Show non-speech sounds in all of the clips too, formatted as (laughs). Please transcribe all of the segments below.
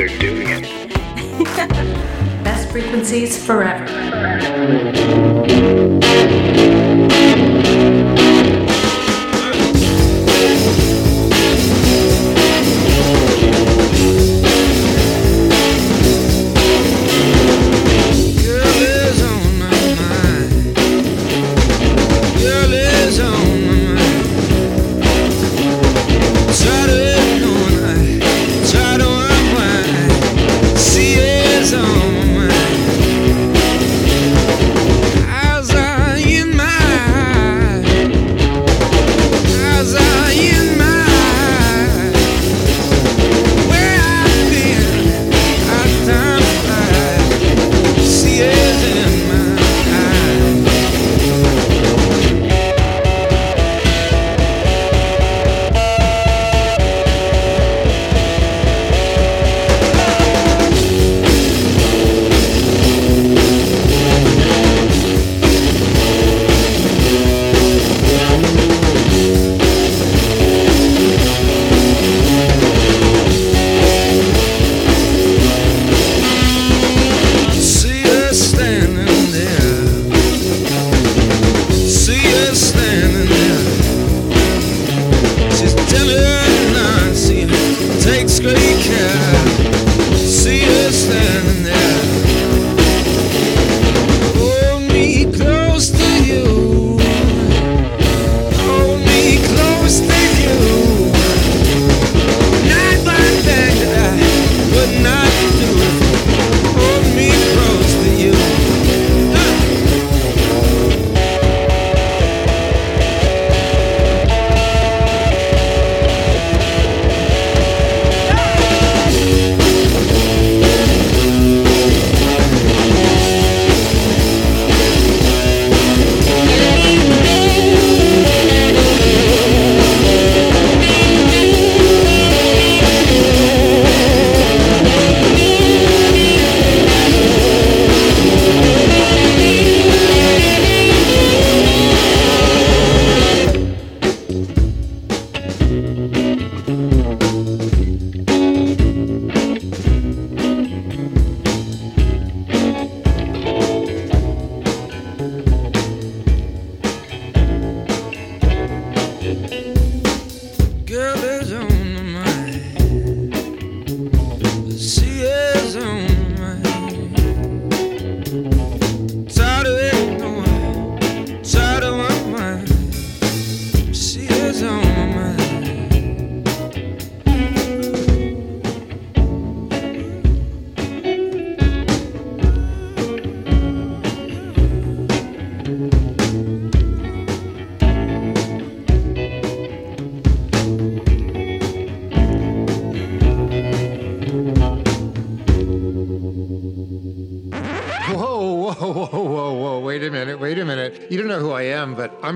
are doing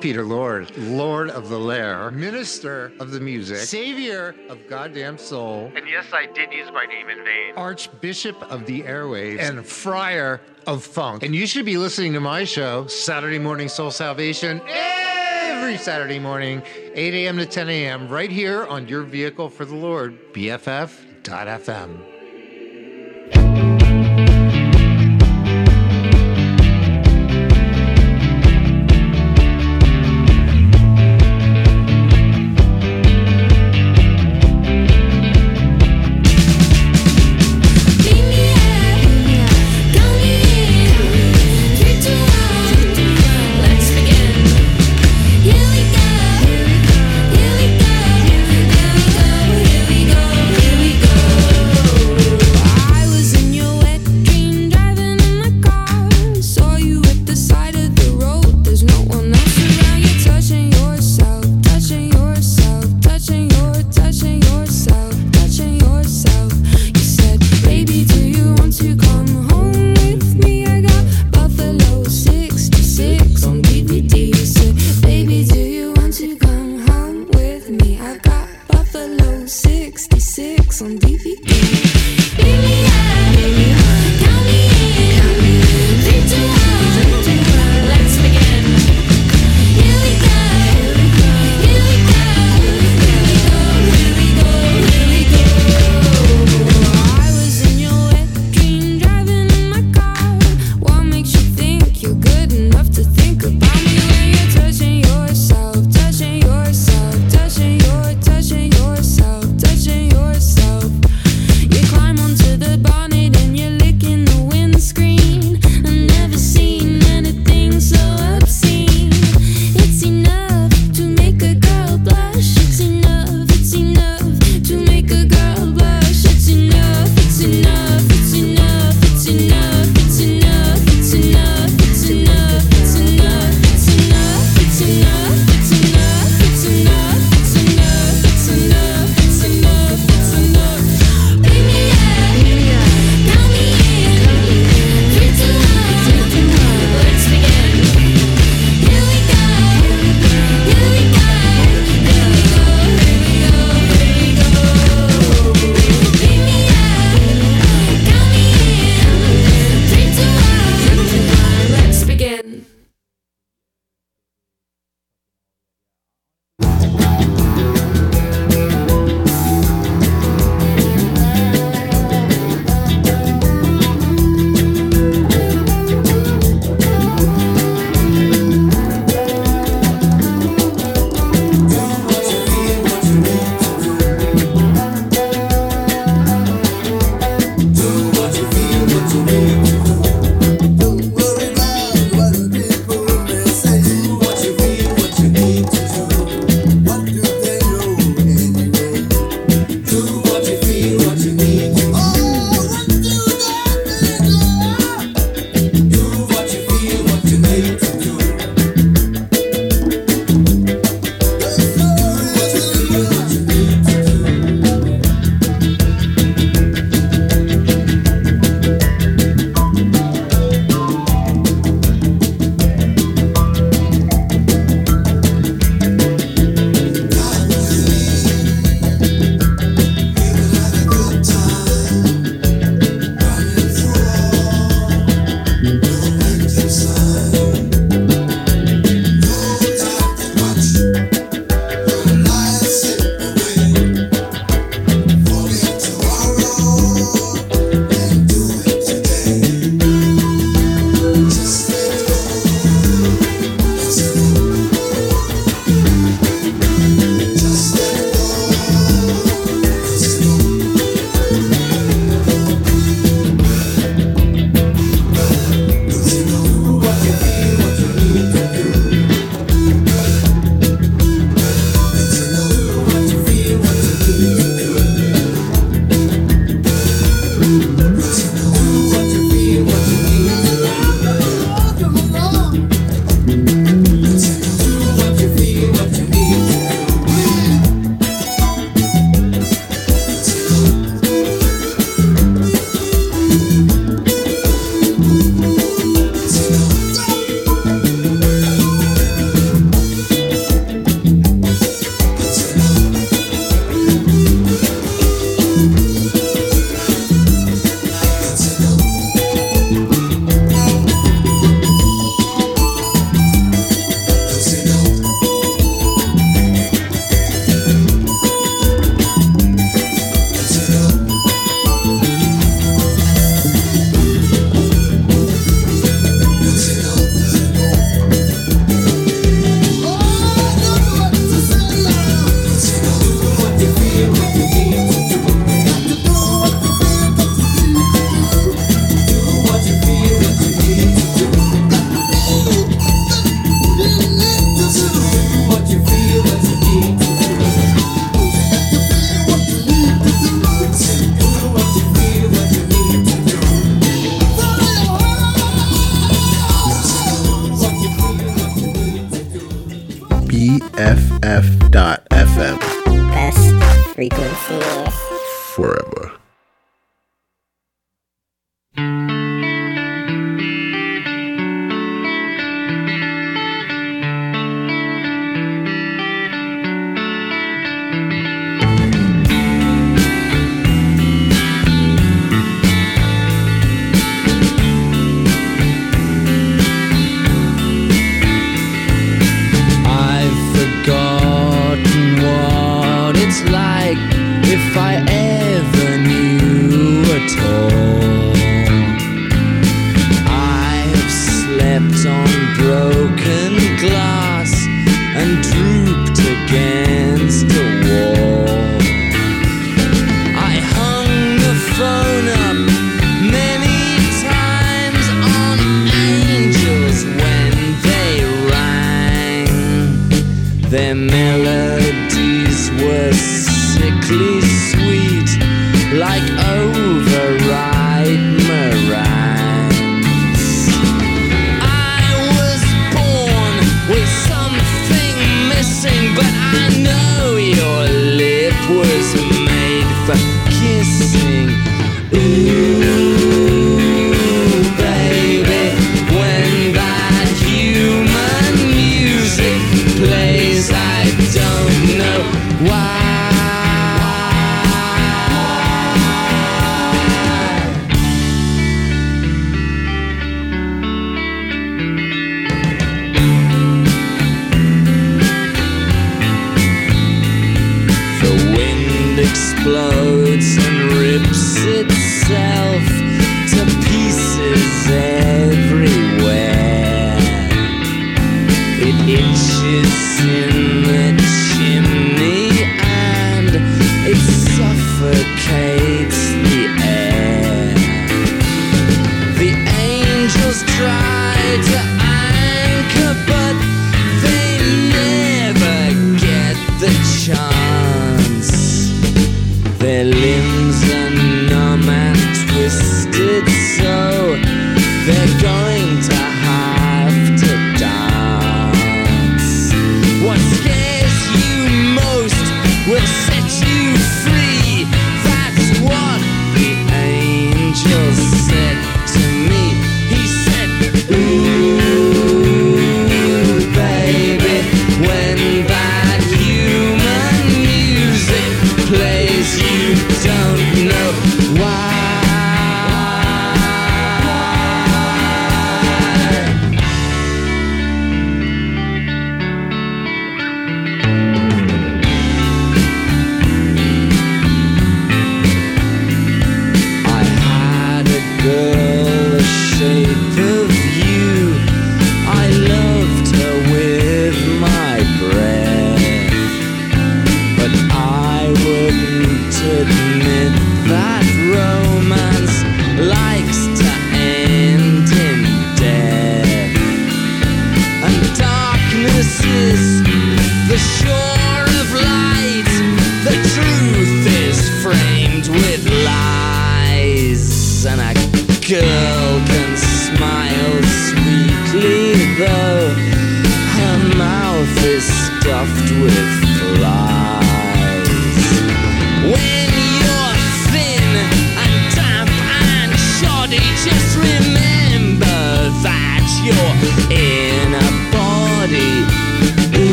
Peter Lord, Lord of the Lair, Minister of the Music, Savior of Goddamn Soul, And yes, I did use my name in vain. Archbishop of the Airwaves, and Friar of Funk. And you should be listening to my show, Saturday Morning Soul Salvation, every Saturday morning, 8 a.m. to 10 a.m., right here on your vehicle for the Lord, BFF.FM.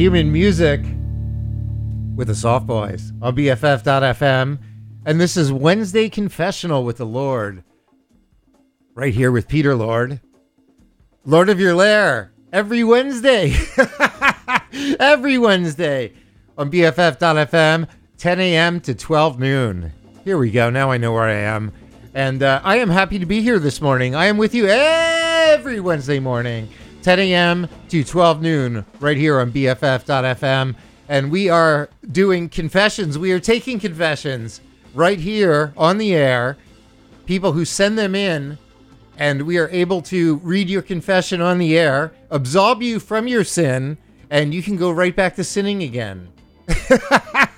human music with the Soft Boys on BFF.FM. And this is Wednesday Confessional with the Lord. Right here with Peter Lord. Lord of your lair. Every Wednesday. (laughs) every Wednesday on BFF.FM, 10 a.m. to 12 noon. Here we go. Now I know where I am. And uh, I am happy to be here this morning. I am with you every Wednesday morning. 10 a.m. to 12 noon, right here on BFF.FM. And we are doing confessions. We are taking confessions right here on the air. People who send them in, and we are able to read your confession on the air, absolve you from your sin, and you can go right back to sinning again. (laughs)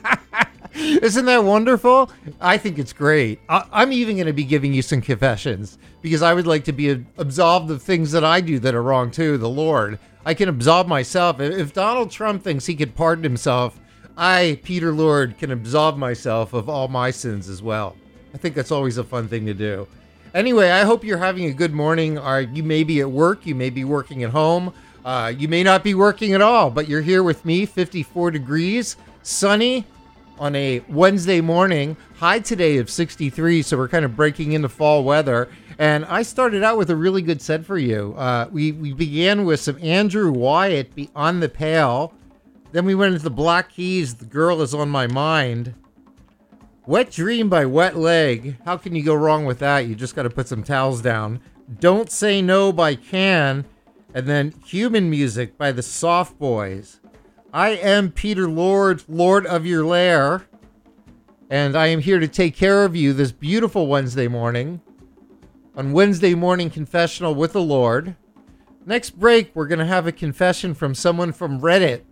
(laughs) Isn't that wonderful? I think it's great. I, I'm even going to be giving you some confessions because I would like to be absolved of things that I do that are wrong too. The Lord, I can absolve myself. If if Donald Trump thinks he could pardon himself, I, Peter Lord, can absolve myself of all my sins as well. I think that's always a fun thing to do. Anyway, I hope you're having a good morning. Or you may be at work, you may be working at home, uh, you may not be working at all, but you're here with me. 54 degrees, sunny on a Wednesday morning. High today of 63, so we're kind of breaking into fall weather. And I started out with a really good set for you. Uh, we we began with some Andrew Wyatt, "Beyond the Pale." Then we went into the Black Keys, "The Girl Is on My Mind." Wet Dream by Wet Leg. How can you go wrong with that? You just got to put some towels down. Don't Say No by Can. And then Human Music by the Soft Boys. I am Peter Lord, Lord of your lair. And I am here to take care of you this beautiful Wednesday morning on Wednesday Morning Confessional with the Lord. Next break, we're going to have a confession from someone from Reddit,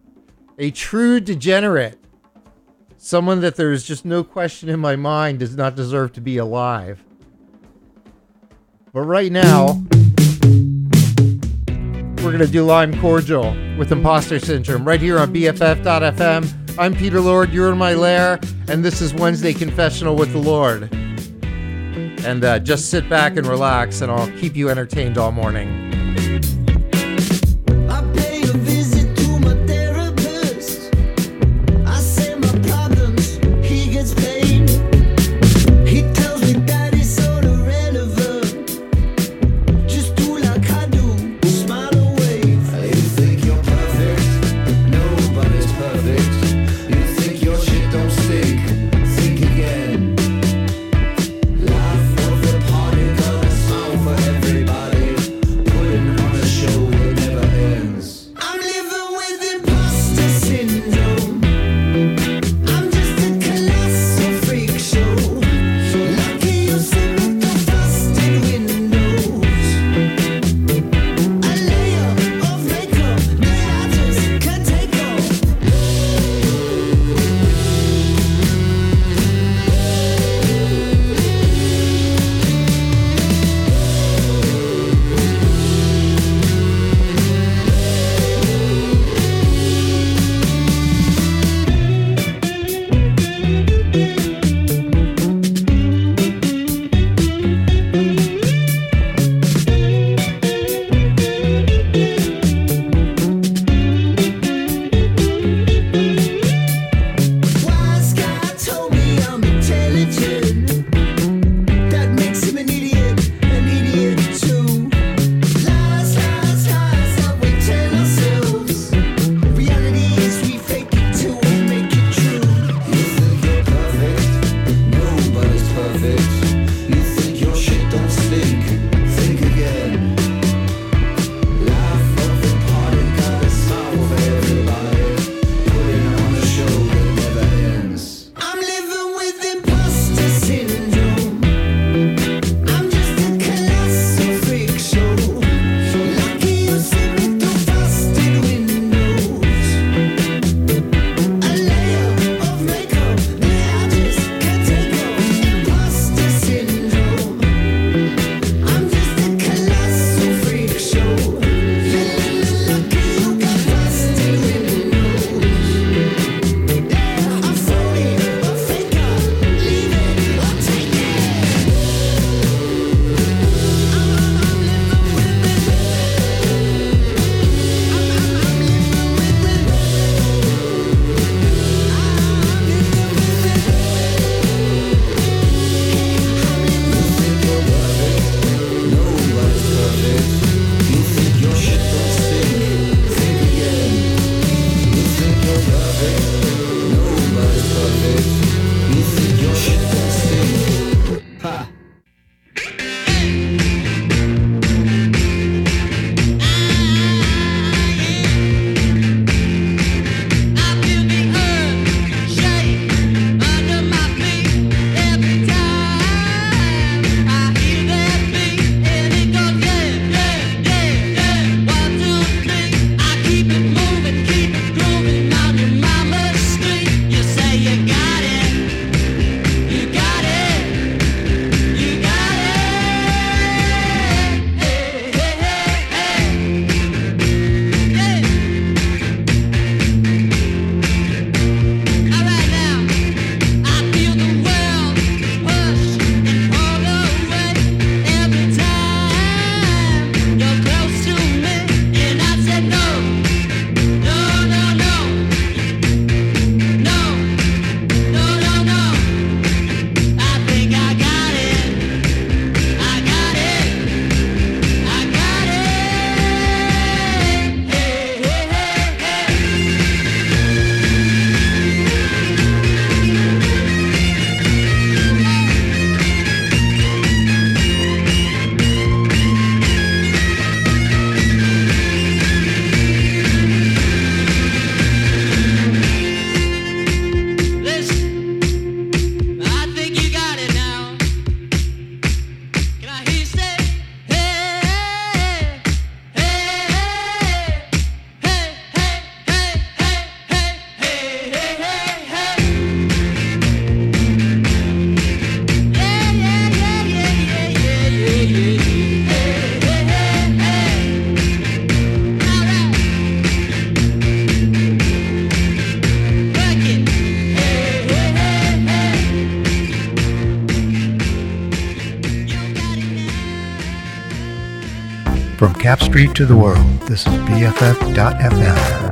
a true degenerate. Someone that there is just no question in my mind does not deserve to be alive. But right now, we're going to do Lime Cordiale with Imposter Syndrome right here on BFF.FM. I'm Peter Lord, you're in my lair, and this is Wednesday Confessional with the Lord. And uh, just sit back and relax, and I'll keep you entertained all morning. Street to the world, this is BFF.FM.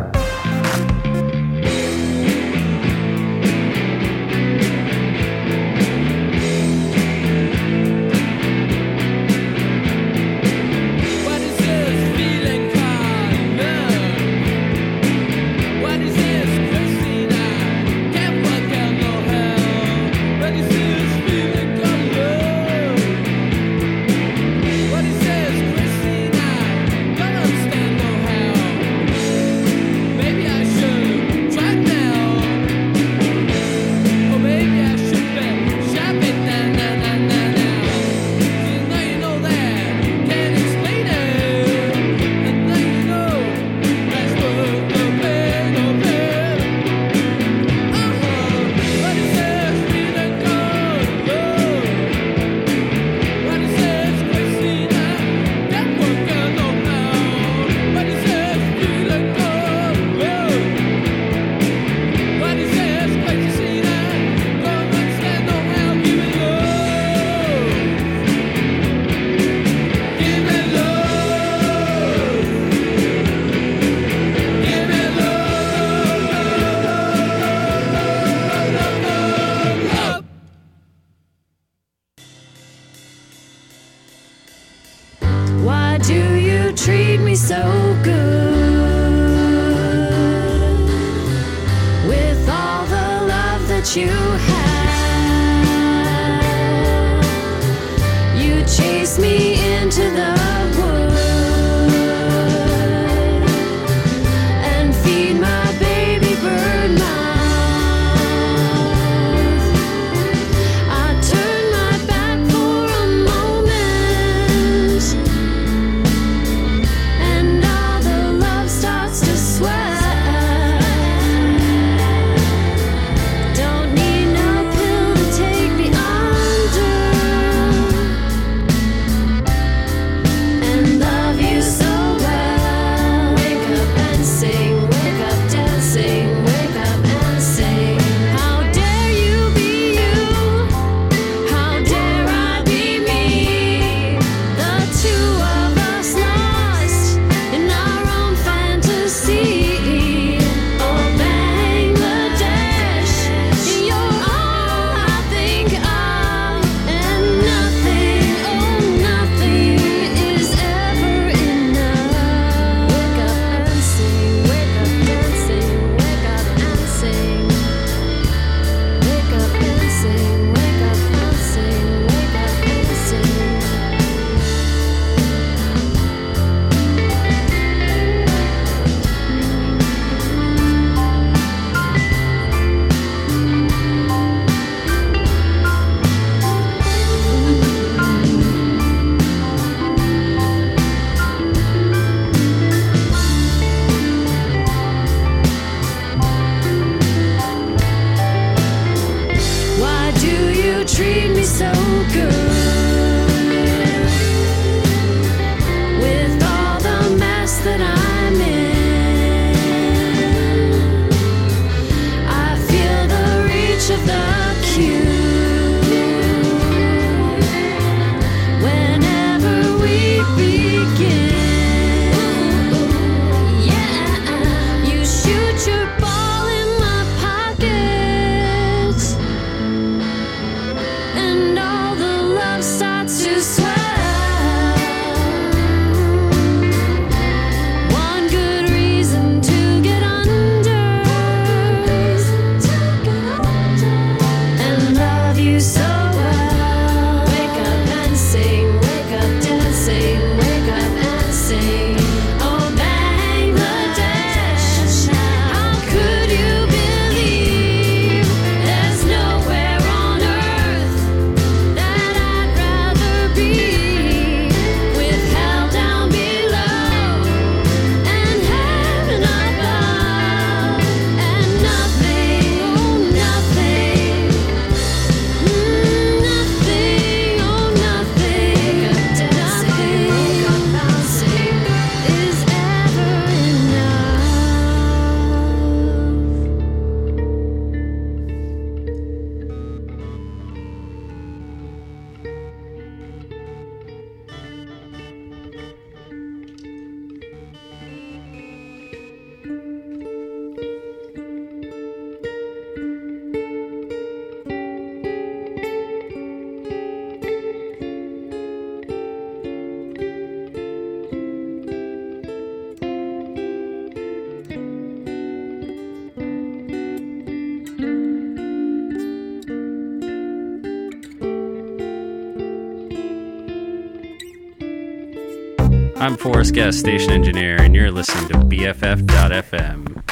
I'm Forrest Guest, station engineer, and you're listening to BFF.FM.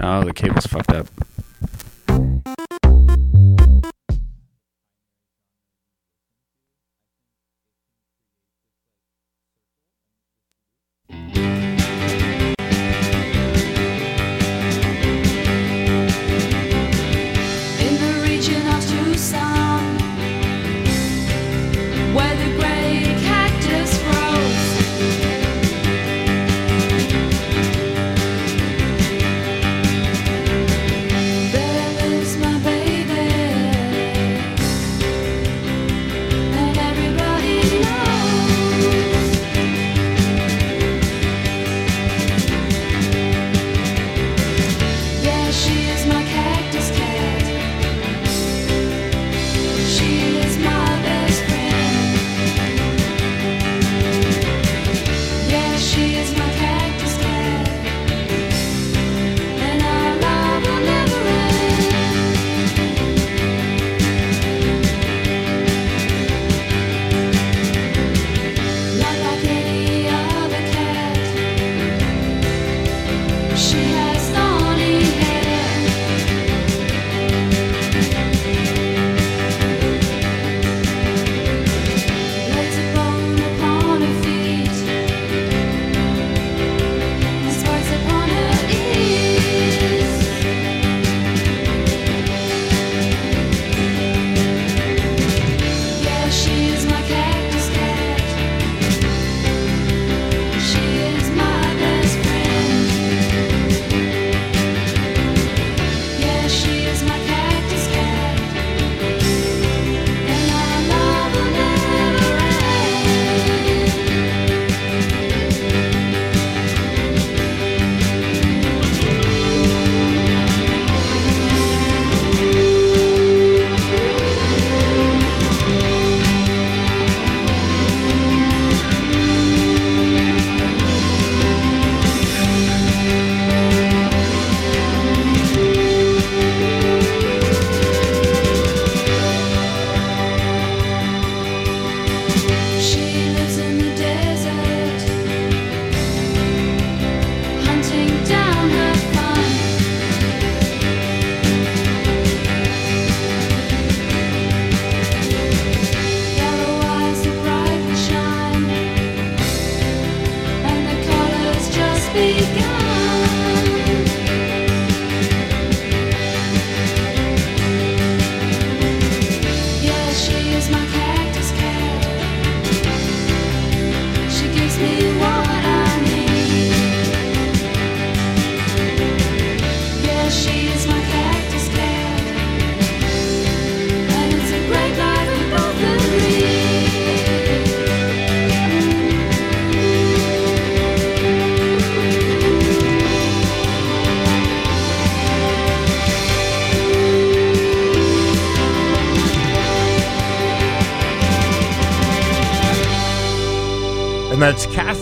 Oh, the cable's fucked up.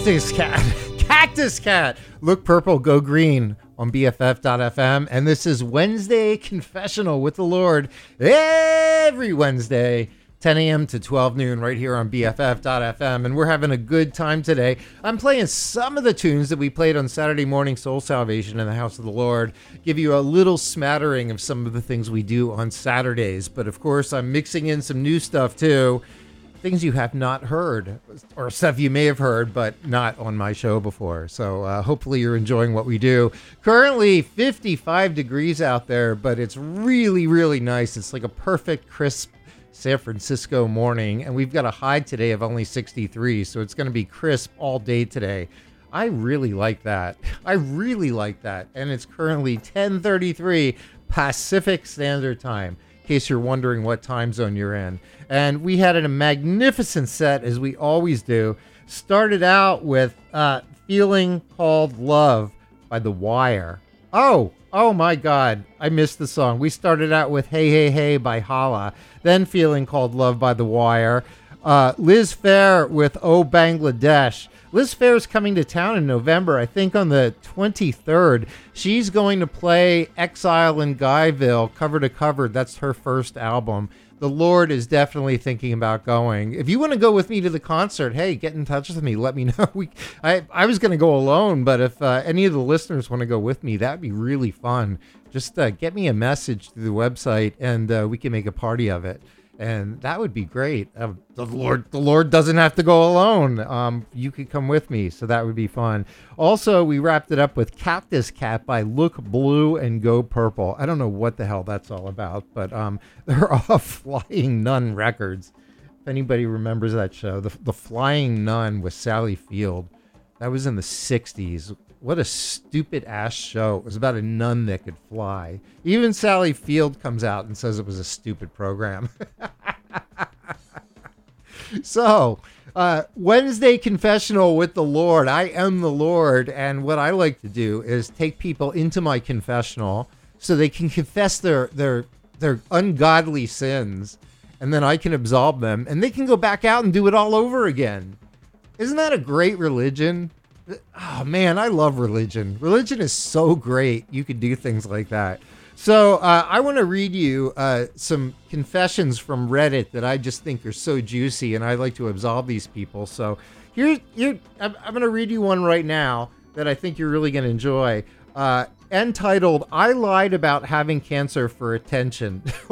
Cactus Cat. (laughs) Cactus Cat. Look purple, go green on BFF.FM. And this is Wednesday Confessional with the Lord every Wednesday, 10 a.m. to 12 noon, right here on BFF.FM. And we're having a good time today. I'm playing some of the tunes that we played on Saturday morning Soul Salvation in the House of the Lord. Give you a little smattering of some of the things we do on Saturdays. But of course, I'm mixing in some new stuff too things you have not heard or stuff you may have heard but not on my show before. So uh, hopefully you're enjoying what we do. Currently 55 degrees out there but it's really really nice. It's like a perfect crisp san francisco morning and we've got a high today of only 63 so it's going to be crisp all day today. I really like that. I really like that and it's currently 1033 pacific standard time case you're wondering what time zone you're in. And we had a magnificent set, as we always do. Started out with uh, Feeling Called Love by The Wire. Oh, oh my God, I missed the song. We started out with Hey Hey Hey by Hala, then Feeling Called Love by The Wire. Uh, Liz Phair with Oh Bangladesh. Liz Phair is coming to town in November, I think on the 23rd. She's going to play Exile in Guyville cover to cover. That's her first album. the Lord is definitely thinking about going. If you want to go with me to the concert, hey, get in touch with me. Let me (laughs) know. We, I, I was going to go alone, but if uh, any of the listeners want to go with me, that'd be really fun. Just uh, get me a message through the website, and uh, we can make a party of it. And that would be great. Uh, the Lord, the Lord doesn't have to go alone. Um, you could come with me, so that would be fun. Also, we wrapped it up with Cactus Cat by Look Blue and Go Purple. I don't know what the hell that's all about, but um, (laughs) they're off Flying Nun Records. If anybody remembers that show, the, the Flying Nun with Sally Field, that was in the 60s. What a stupid ass show. It was about a nun that could fly. Even Sally Field comes out and says it was a stupid program. (laughs) so, uh, Wednesday confessional with the Lord. I am the Lord. And what I like to do is take people into my confessional so they can confess their, their, their ungodly sins. And then I can absolve them. And they can go back out and do it all over again. Isn't that a great religion? Oh man, I love religion. Religion is so great. You could do things like that. So uh, I want to read you uh, some confessions from Reddit that I just think are so juicy, and I like to absolve these people. So here, here I'm, I'm going to read you one right now that I think you're really going to enjoy. Uh, entitled "I lied about having cancer for attention." (laughs)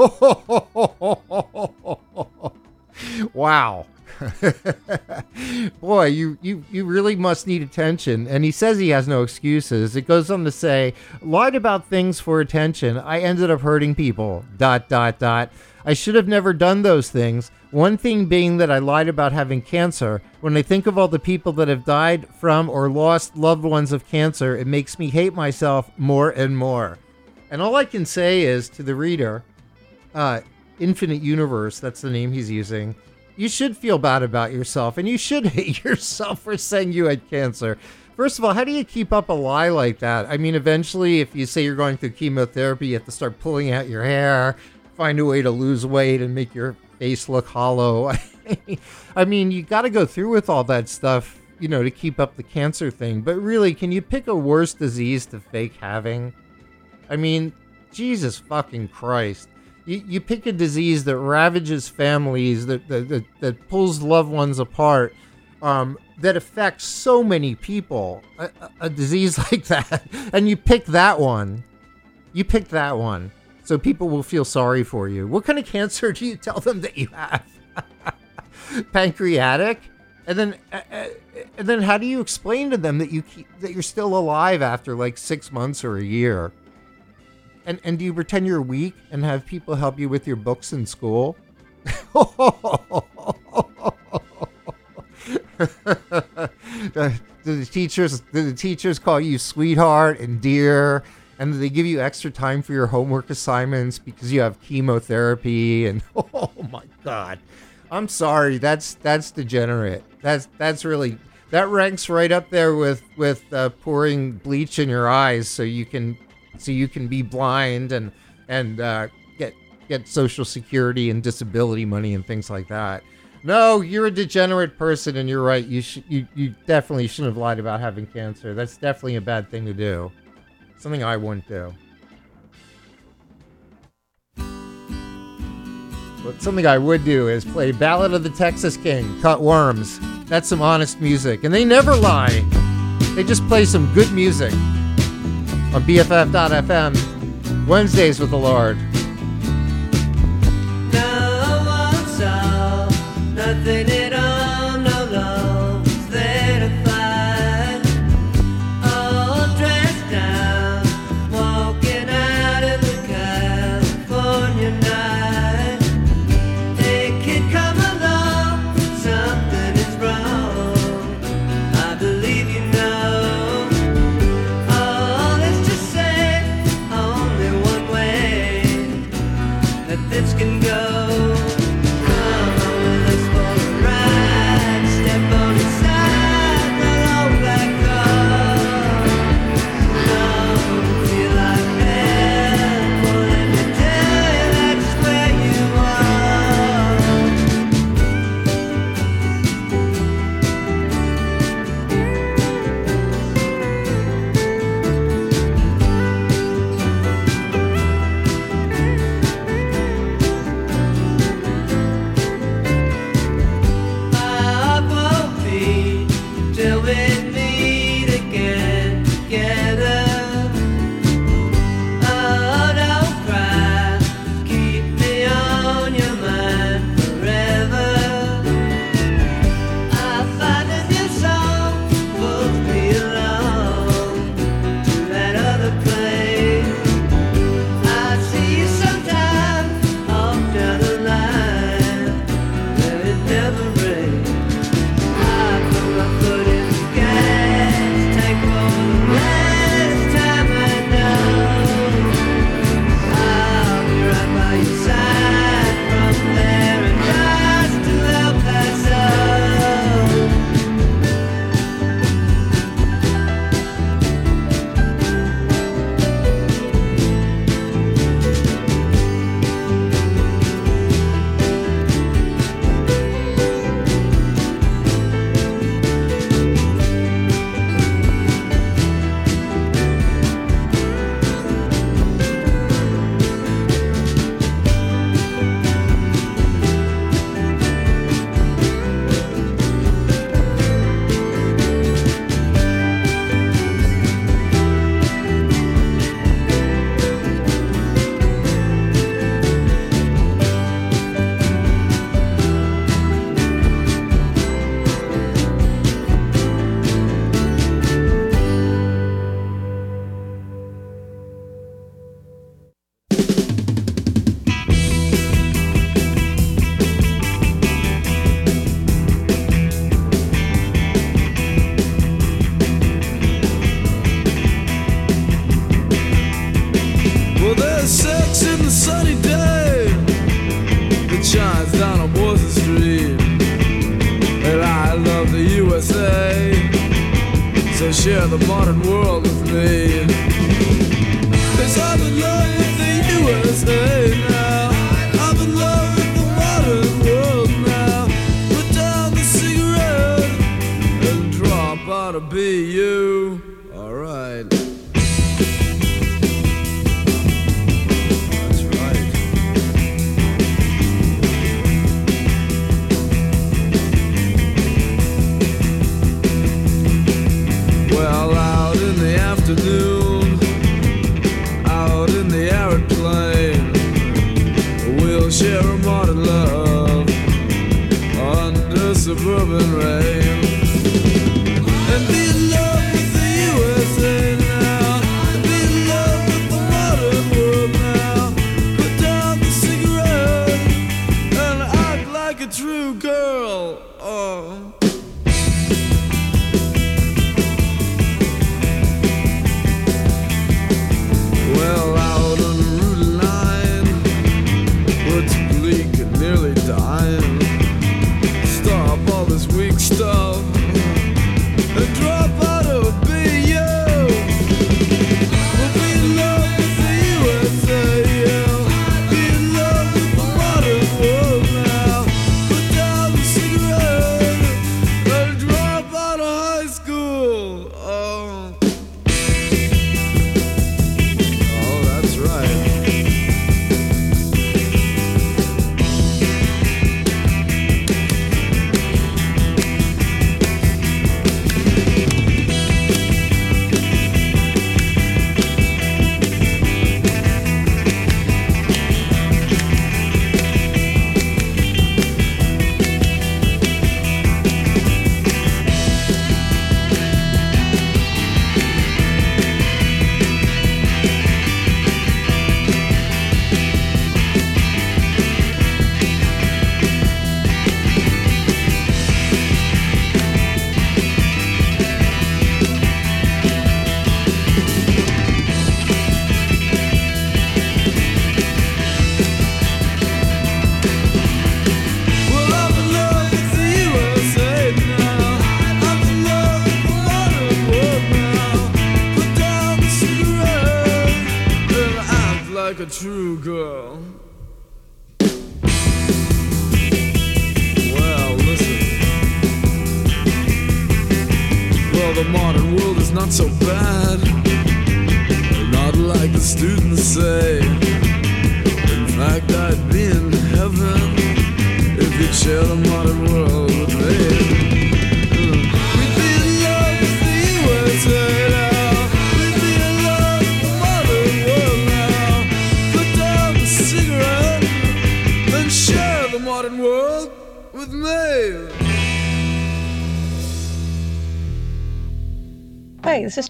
wow. (laughs) Boy, you, you you really must need attention. And he says he has no excuses. It goes on to say, lied about things for attention. I ended up hurting people. Dot dot dot. I should have never done those things. One thing being that I lied about having cancer. When I think of all the people that have died from or lost loved ones of cancer, it makes me hate myself more and more. And all I can say is to the reader, uh, Infinite Universe, that's the name he's using you should feel bad about yourself and you should (laughs) hate yourself for saying you had cancer. First of all, how do you keep up a lie like that? I mean, eventually, if you say you're going through chemotherapy, you have to start pulling out your hair, find a way to lose weight, and make your face look hollow. (laughs) I mean, you got to go through with all that stuff, you know, to keep up the cancer thing. But really, can you pick a worse disease to fake having? I mean, Jesus fucking Christ you, you pick a disease that ravages families, that, that, that, that pulls loved ones apart, um, that affects so many people, a, a disease (laughs) like that, and you pick that one. You pick that one. So people will feel sorry for you. What kind of (laughs) cancer do you tell them that you have? (laughs) Pancreatic? And then, uh, uh, and then, how do you explain to them that you keep, that you're still alive after like six months or a year? And and do you pretend you're weak and have people help you with your books in school? (laughs) do the teachers do the teachers call you sweetheart and dear and they give you extra time for your homework assignments because you have chemotherapy and (laughs) oh my god i'm sorry that's that's degenerate that's that's really that ranks right up there with with uh, pouring bleach in your eyes so you can so you can be blind and and uh, get get social security and disability money and things like that. No, you're a degenerate person, and you're right. You should you you definitely shouldn't have lied about having cancer. That's definitely a bad thing to do. Something I wouldn't do. But something I would do is play Ballad of the Texas King, Cut Worms. That's some honest music, and they never lie. They just play some good music on BFF.FM, Wednesdays with the Lord. No one saw nothing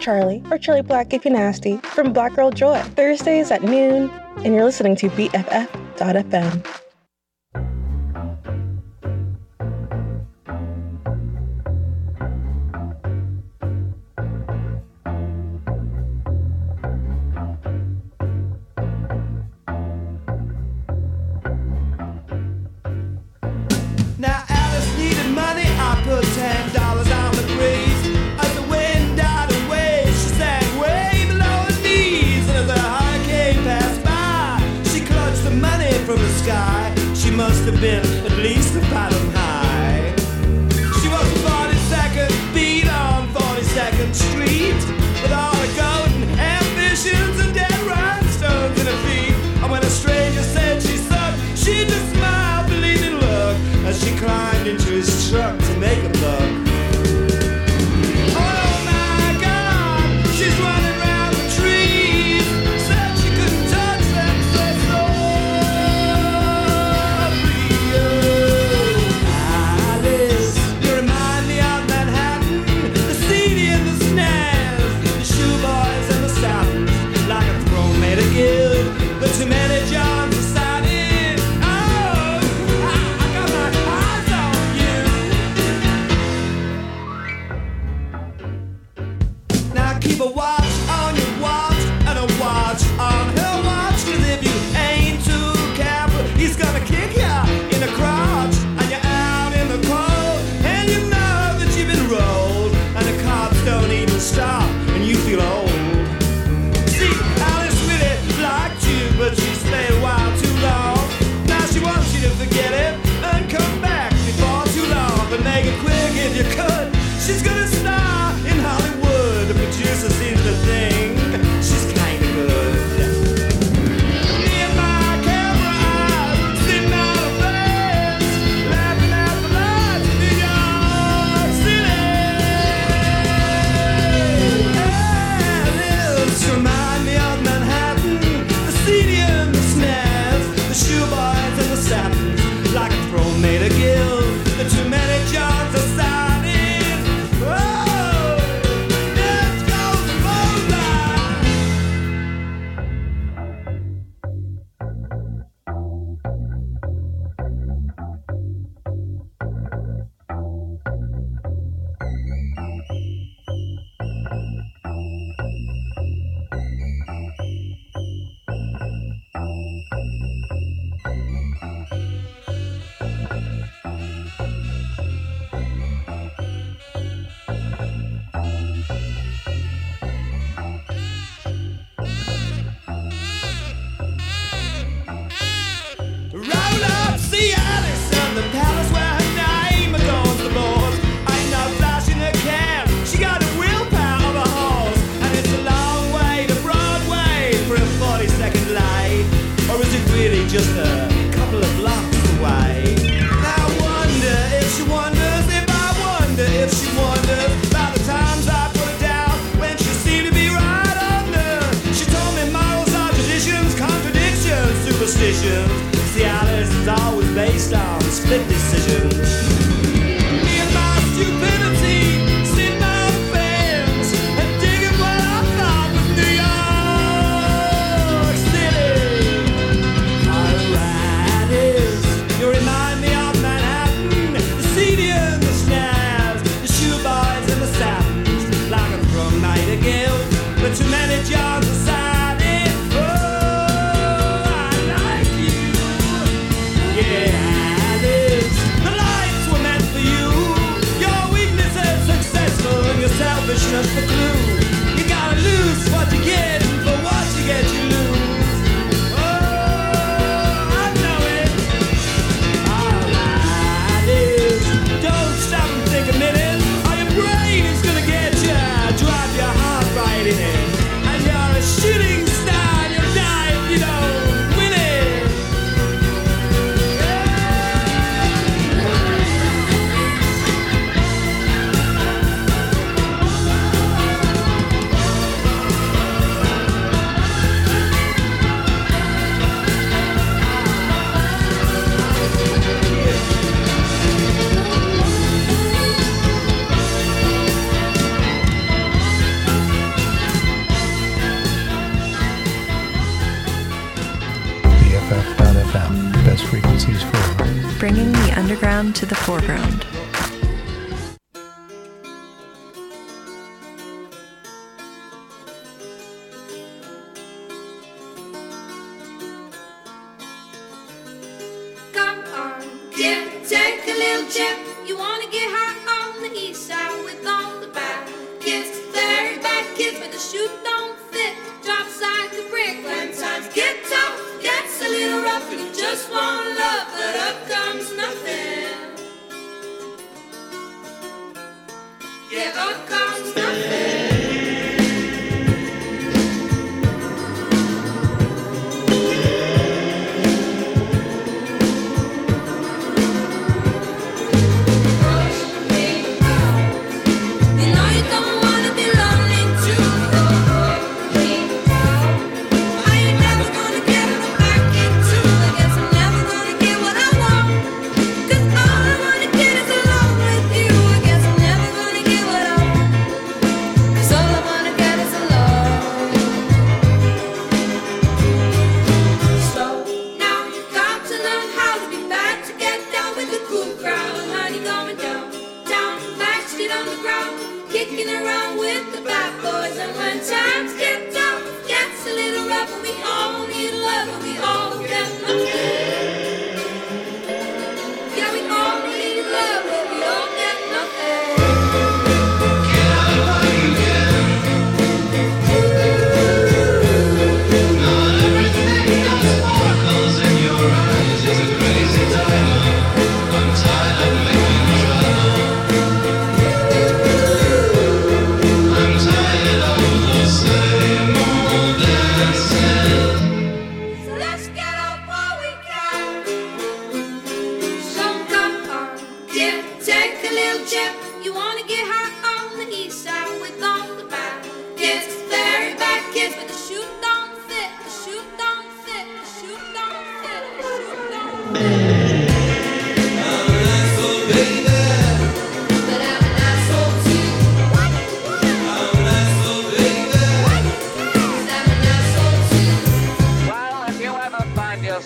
Charlie, or Charlie Black if you're nasty, from Black Girl Joy, Thursdays at noon, and you're listening to BFF.fm. to the foreground.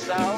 Find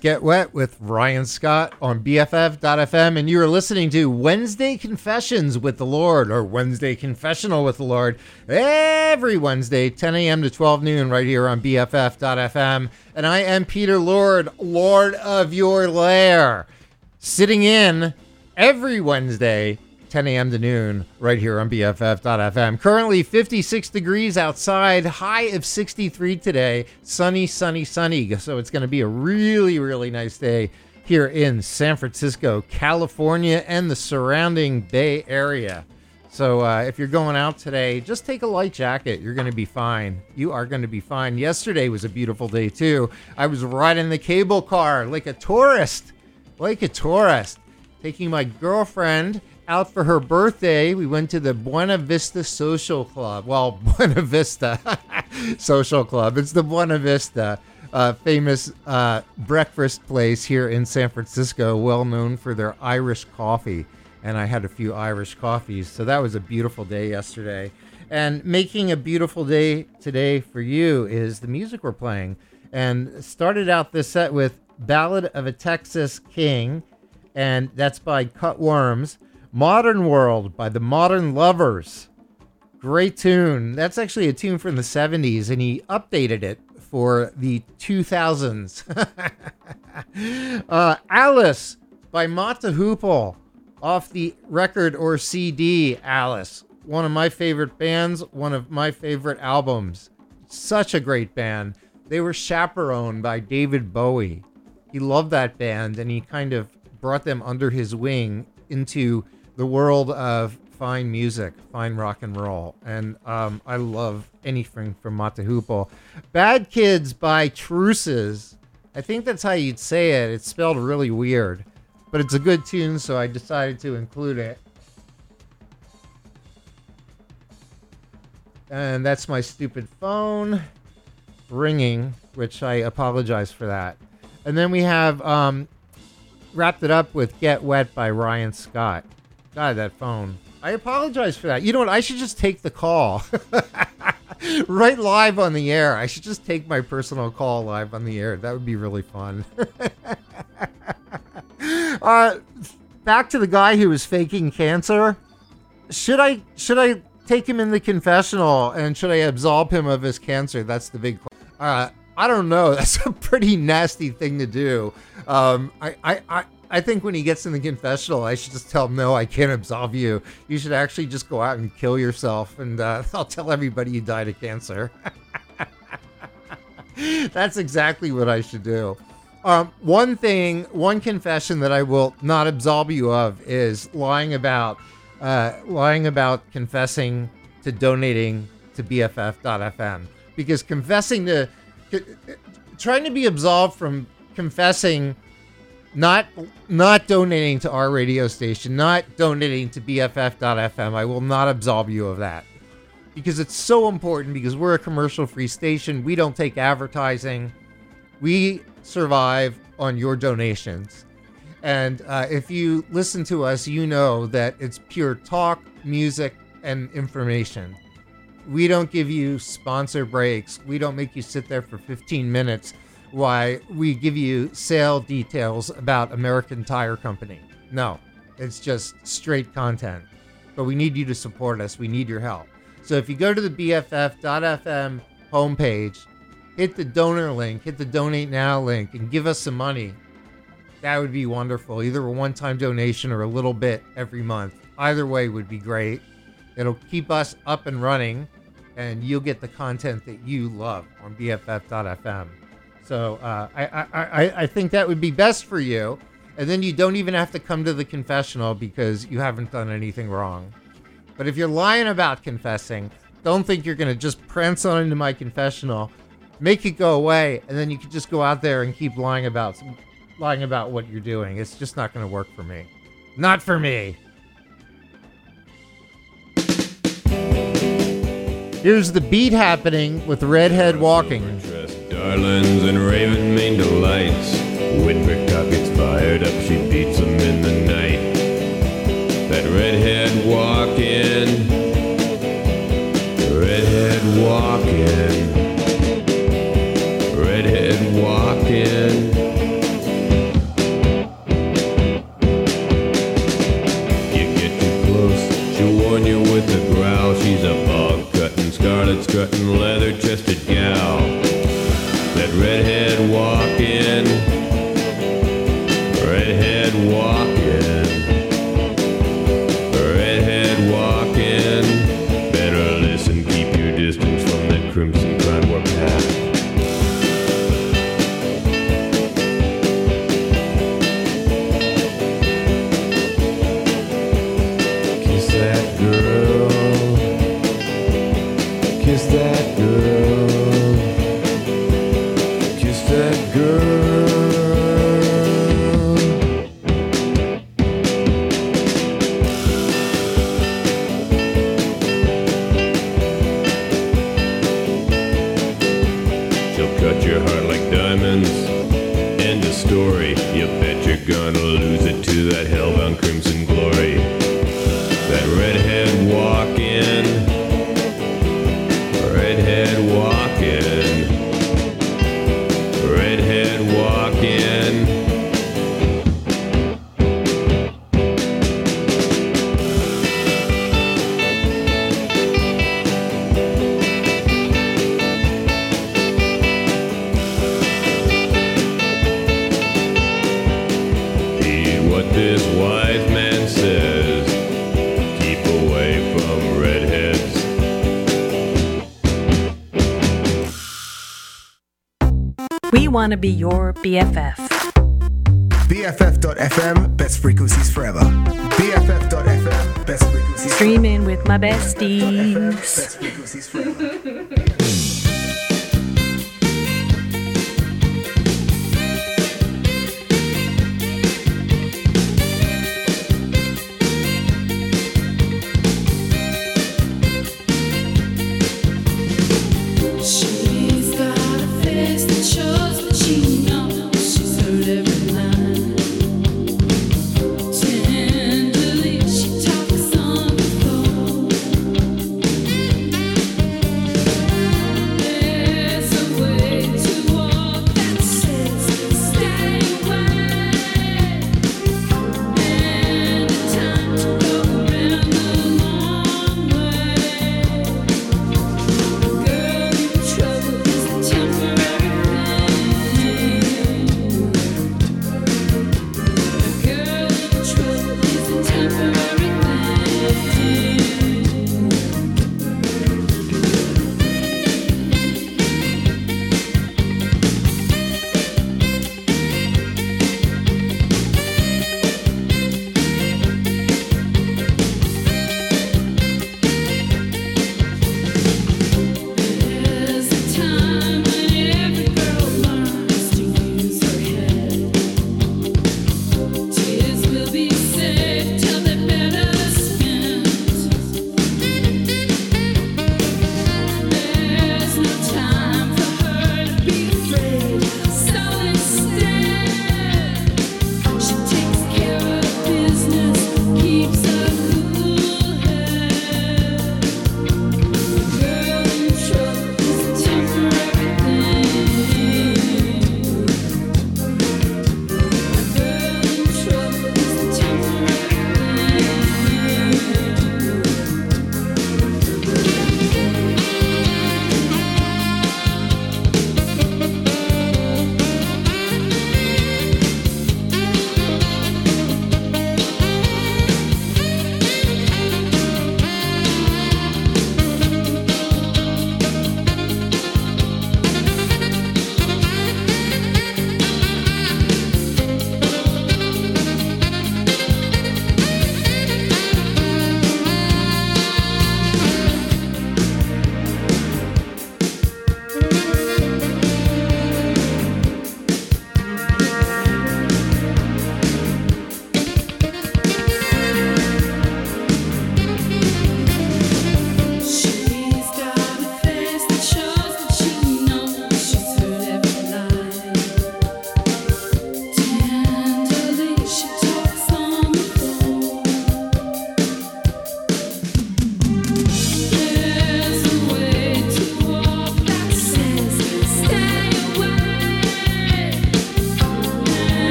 Get Wet with Ryan Scott on BFF.FM. And you are listening to Wednesday Confessions with the Lord or Wednesday Confessional with the Lord every Wednesday, 10 a.m. to 12 noon, right here on BFF.FM. And I am Peter Lord, Lord of your lair, sitting in every Wednesday, 10 a.m. to noon, right here on BFF.FM. Currently 56 degrees outside, high of 63 today. Sunny, sunny, sunny. So it's going to be a really, really nice day here in San Francisco, California, and the surrounding Bay Area. So uh, if you're going out today, just take a light jacket. You're going to be fine. You are going to be fine. Yesterday was a beautiful day, too. I was riding the cable car like a tourist, like a tourist, taking my girlfriend out for her birthday. We went to the Buena Vista Social Club. Well, (laughs) Buena Vista (laughs) Social Club. It's the Buena Vista, uh, famous uh, breakfast place here in San Francisco, well known for their Irish coffee. And I had a few Irish coffees. So that was a beautiful day yesterday. And making a beautiful day today for you is the music we're playing. And started out this set with Ballad of a Texas King, and that's by Cut Worms. Modern World by the Modern Lovers. Great tune. That's actually a tune from the 70s, and he updated it for the 2000s. (laughs) uh, Alice by Mott the Hoople off the record or CD, Alice. One of my favorite bands, one of my favorite albums. Such a great band. They were chaperoned by David Bowie. He loved that band and he kind of brought them under his wing into the world of fine music, fine rock and roll, and um, I love anything from Mott the Hoople. Bad Kids by Truces. I think that's how you'd say it. It's spelled really weird, but it's a good tune, so I decided to include it. And that's my stupid phone ringing, which I apologize for that. And then we have um, wrapped it up with Get Wet by Ryan Scott. God, that phone. I apologize for that. You know what? I should just take the call. (laughs) right live on the air. I should just take my personal call live on the air. That would be really fun. (laughs) uh, back to the guy who was faking cancer. Should I should I take him in the confessional and should I absolve him of his cancer? That's the big question. Uh, I don't know. (laughs) That's a pretty nasty thing to do. Um, I, I, I, I think when he gets in the confessional, I should just tell him, no, I can't absolve you. You should actually just go out and kill yourself, and uh, (laughs) I'll tell everybody you died of cancer. (laughs) That's exactly what I should do. Um, one thing, one confession that I will not absolve you of is lying about, uh, lying about confessing to donating to BFF.FM because confessing to, trying to be absolved from confessing, not not donating to our radio station, not donating to BFF.FM. I will not absolve you of that because it's so important because we're a commercial free station. We don't take advertising. We survive on your donations. And uh, if you listen to us, you know that it's pure talk, music, and information. We don't give you sponsor breaks. We don't make you sit there for 15 minutes while we give you sale details about American Tire Company. No, it's just straight content. But we need you to support us. We need your help. So if you go to the BFF.FM homepage, hit the donor link, hit the donate now link, and give us some money. That would be wonderful. Either a one time donation or a little bit every month. Either way would be great. It'll keep us up and running, and you'll get the content that you love on BFF.FM. So uh, I, I, I, think that would be best for you. And then you don't even have to come to the confessional because you haven't done anything wrong. But if you're lying about confessing, don't think you're going to just prance on into my confessional, make it go away, and then you can just go out there and keep lying about lying about what you're doing. It's just not going to work for me. Not for me. Here's the beat happening with Redhead Walking. Darlings and raven mane delights. When Brickcock gets fired up, she beats him in the night. That redhead walking, redhead walking, redhead walking. You get too close, she'll warn you with a growl. She's a bog cutting, scarlet strutting, leather chested gal. That redhead walking, redhead walking, this wise man says keep away from redheads. We want to be your BFF. BFF.fm, best frequencies forever. BFF.fm, best frequencies forever. Streaming with my besties. BFF.fm, best frequencies forever.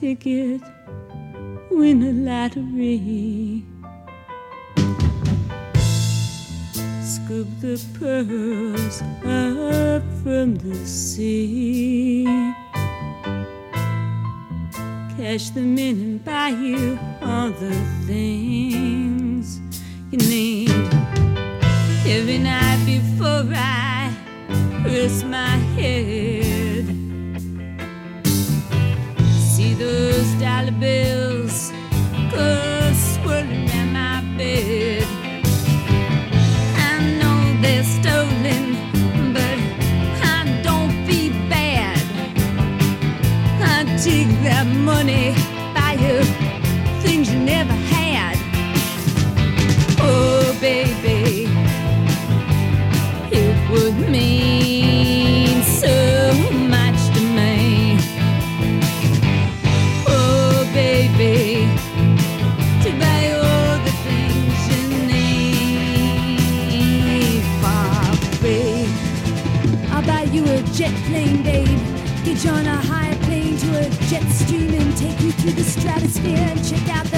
ticket, win a lottery. Scoop the pearls up from the sea. Cash them in and buy you all the things you need. Every night before I rest my head. just alibi. On a high plane to a jet stream and take you through the stratosphere and check out the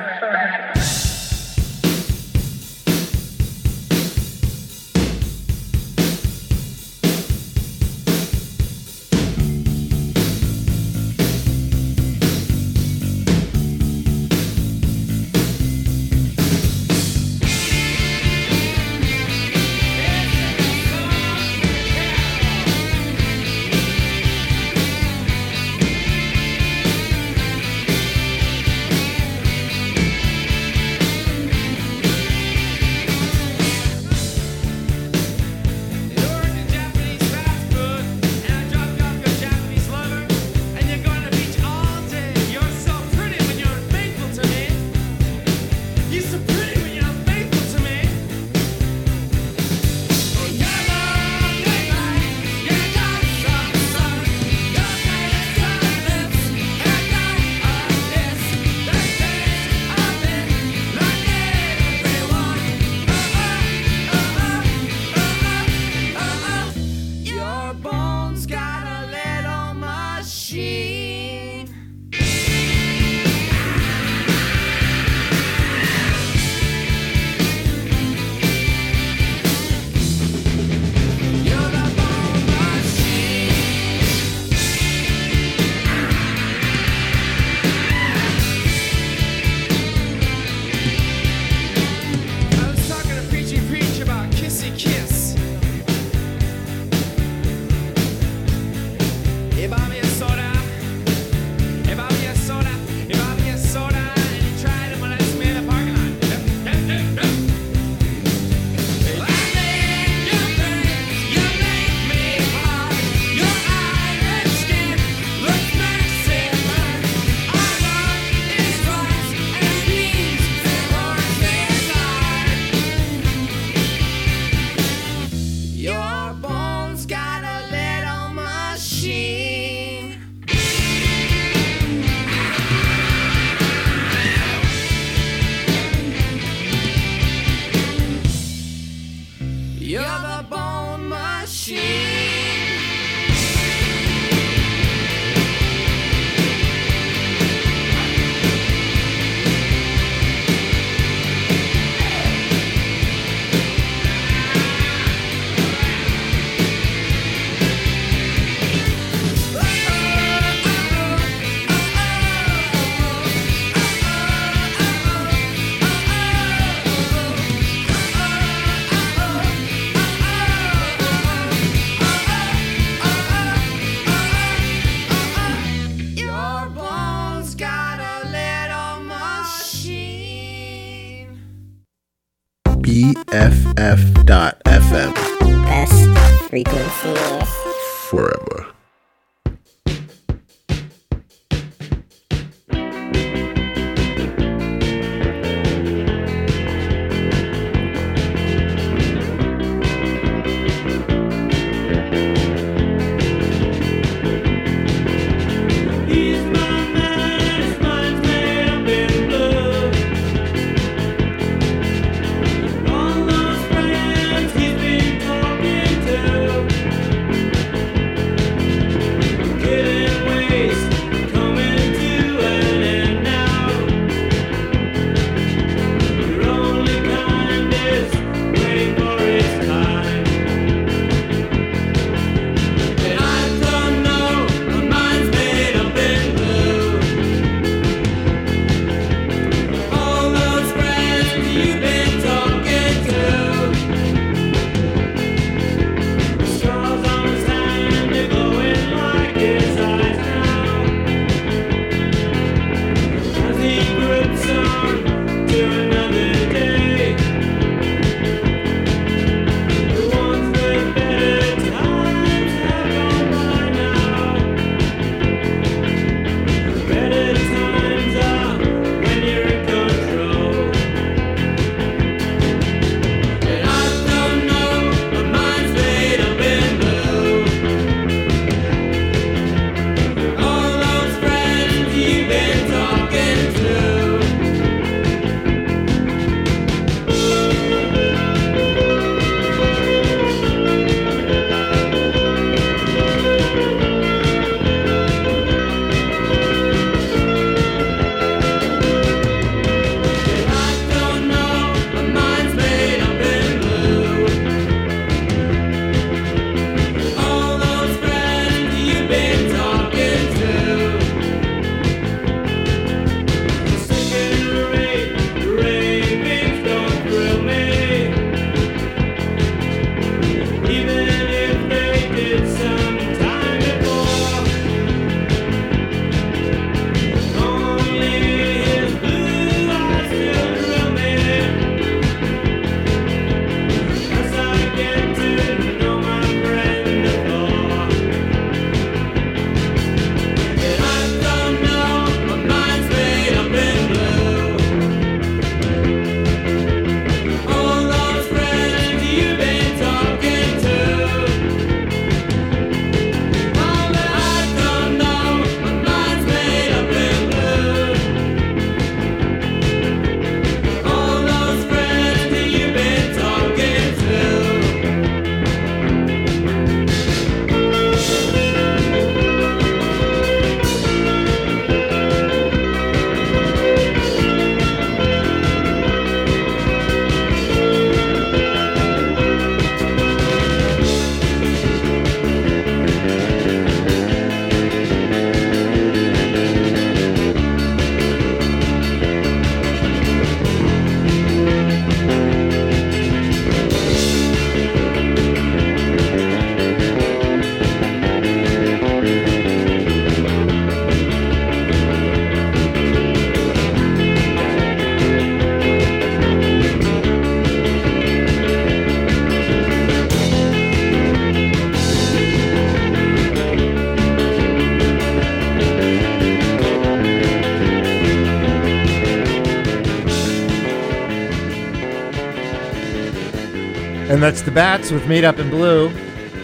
And that's the Bats with Made Up in Blue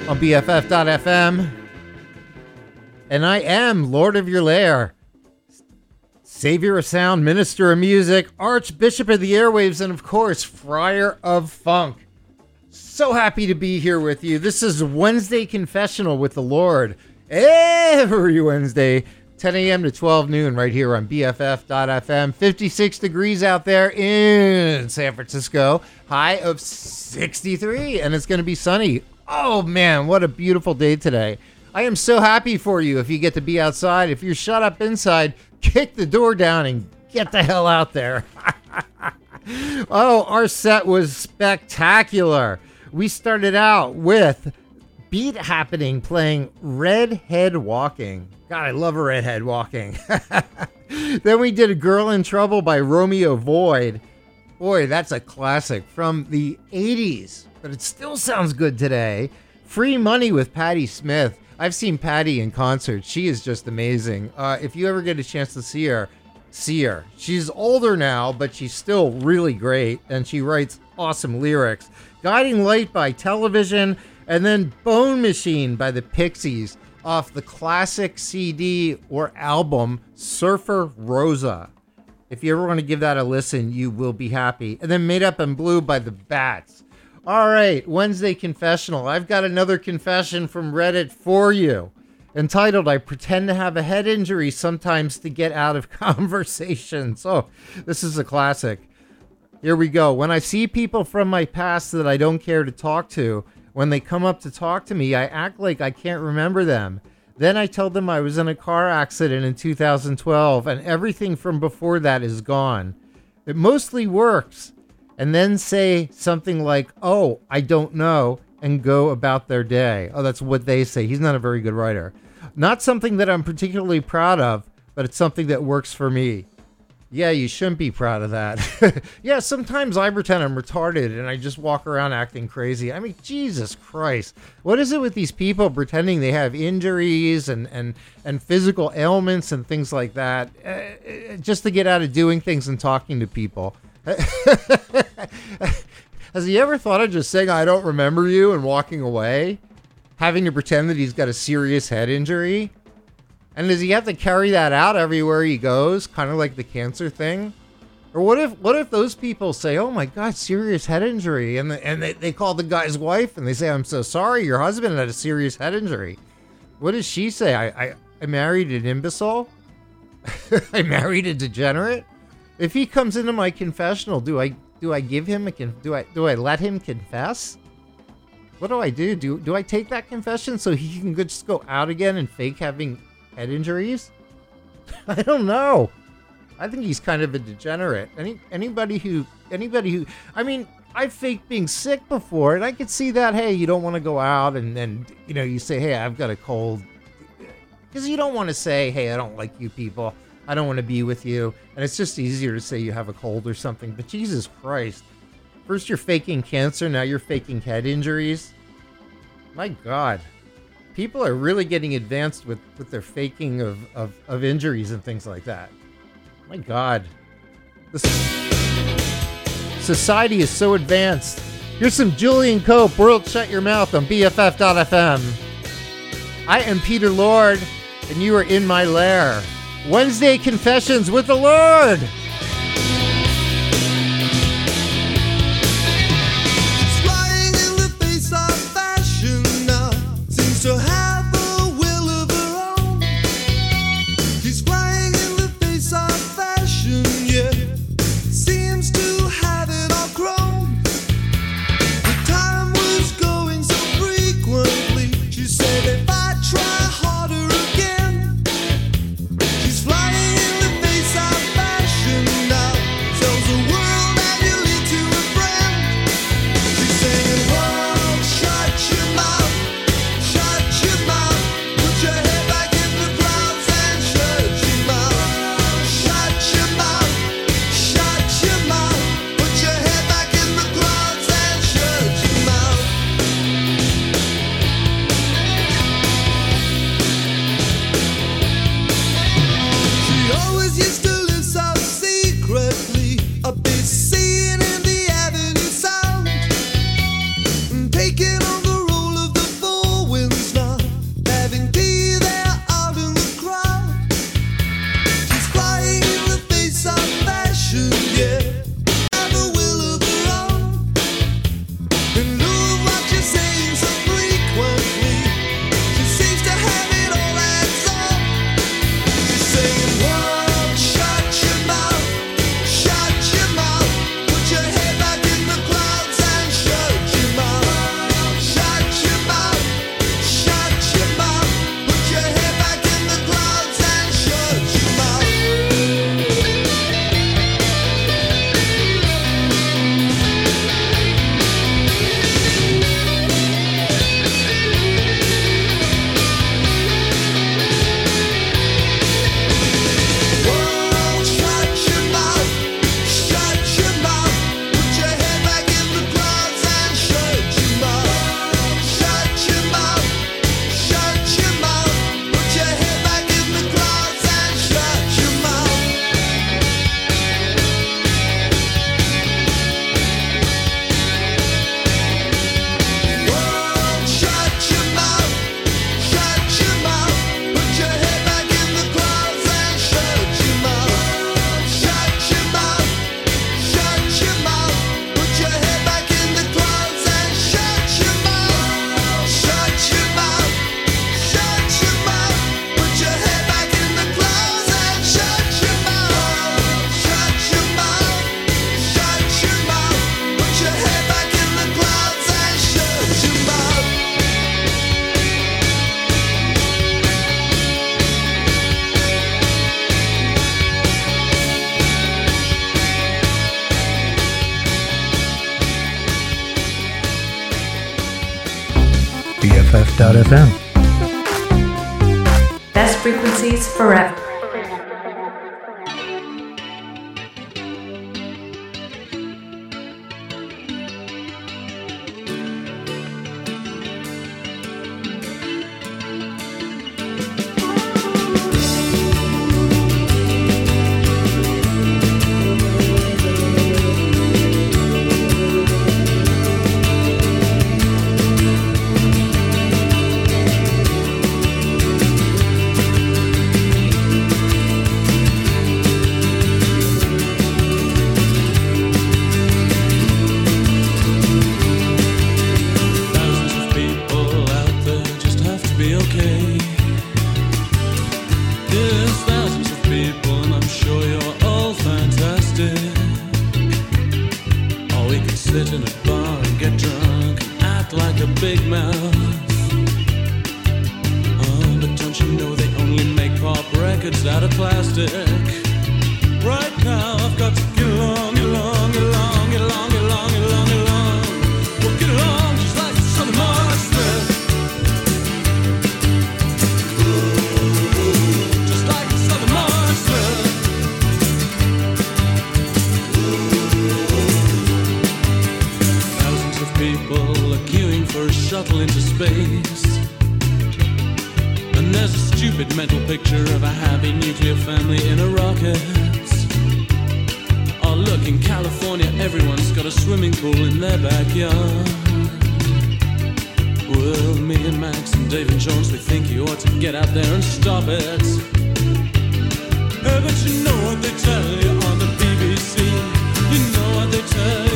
on BFF.FM. And I am Lord of Your Lair, Savior of Sound, Minister of Music, Archbishop of the Airwaves, and of course, Friar of Funk. So happy to be here with you. This is Wednesday Confessional with the Lord. Every Wednesday, 10 a.m. to 12 noon, right here on BFF.FM. 56 degrees out there in San Francisco, high of 63, and it's going to be sunny. Oh man, what a beautiful day today. I am so happy for you if you get to be outside. If you're shut up inside, kick the door down and get the hell out there. (laughs) oh, our set was spectacular. We started out with Beat Happening playing Redhead Walking. God, I love a redhead walking. (laughs) then we did A Girl in Trouble by Romeo Void. Boy, that's a classic from the 80s, but it still sounds good today. Free Money with Patti Smith. I've seen Patti in concert. She is just amazing. Uh, if you ever get a chance to see her, see her. She's older now, but she's still really great, and she writes awesome lyrics. Guiding Light by Television, and then Bone Machine by the Pixies off the classic CD or album Surfer Rosa. If you ever want to give that a listen, you will be happy. And then Made Up in Blue by the Bats. All right, Wednesday confessional. I've got another confession from Reddit for you entitled I Pretend to Have a Head Injury Sometimes to Get Out of (laughs) Conversations. Oh, this is a classic. Here we go. When I see people from my past that I don't care to talk to, when they come up to talk to me, I act like I can't remember them. Then I tell them I was in a car accident in 2012 and everything from before that is gone. It mostly works. And then say something like, oh, I don't know, and go about their day. Oh, that's what they say. He's not a very good writer. Not something that I'm particularly proud of, but it's something that works for me. Yeah, you shouldn't be proud of that. (laughs) yeah, sometimes I pretend I'm retarded and I just walk around acting crazy. I mean, Jesus Christ. What is it with these people pretending they have injuries and, and, and physical ailments and things like that uh, just to get out of doing things and talking to people? (laughs) Has he ever thought of just saying, I don't remember you and walking away? Having to pretend that he's got a serious head injury? And does he have to carry that out everywhere he goes, kind of like the cancer thing? Or what if what if those people say, "Oh my God, serious head injury," and the, and they, they call the guy's wife and they say, "I'm so sorry, your husband had a serious head injury." What does she say? I I, I married an imbecile. (laughs) I married a degenerate. If he comes into my confessional, do I do I give him a con- do I do I let him confess? What do I do? Do do I take that confession so he can just go out again and fake having head injuries? (laughs) I don't know. I think he's kind of a degenerate. Any anybody who anybody who I mean, I've faked being sick before, and I could see that. Hey, you don't want to go out, and then you know you say, "Hey, I've got a cold," because you don't want to say, "Hey, I don't like you people. I don't want to be with you," and it's just easier to say you have a cold or something. But Jesus Christ, first you're faking cancer, now you're faking head injuries. My God people are really getting advanced with, with their faking of, of, of injuries and things like that. My God. This society is so advanced. Here's some Julian Cope, World Shut Your Mouth on BFF.FM. I am Peter Lord, and you are in my lair. Wednesday Confessions with the Lord. Know what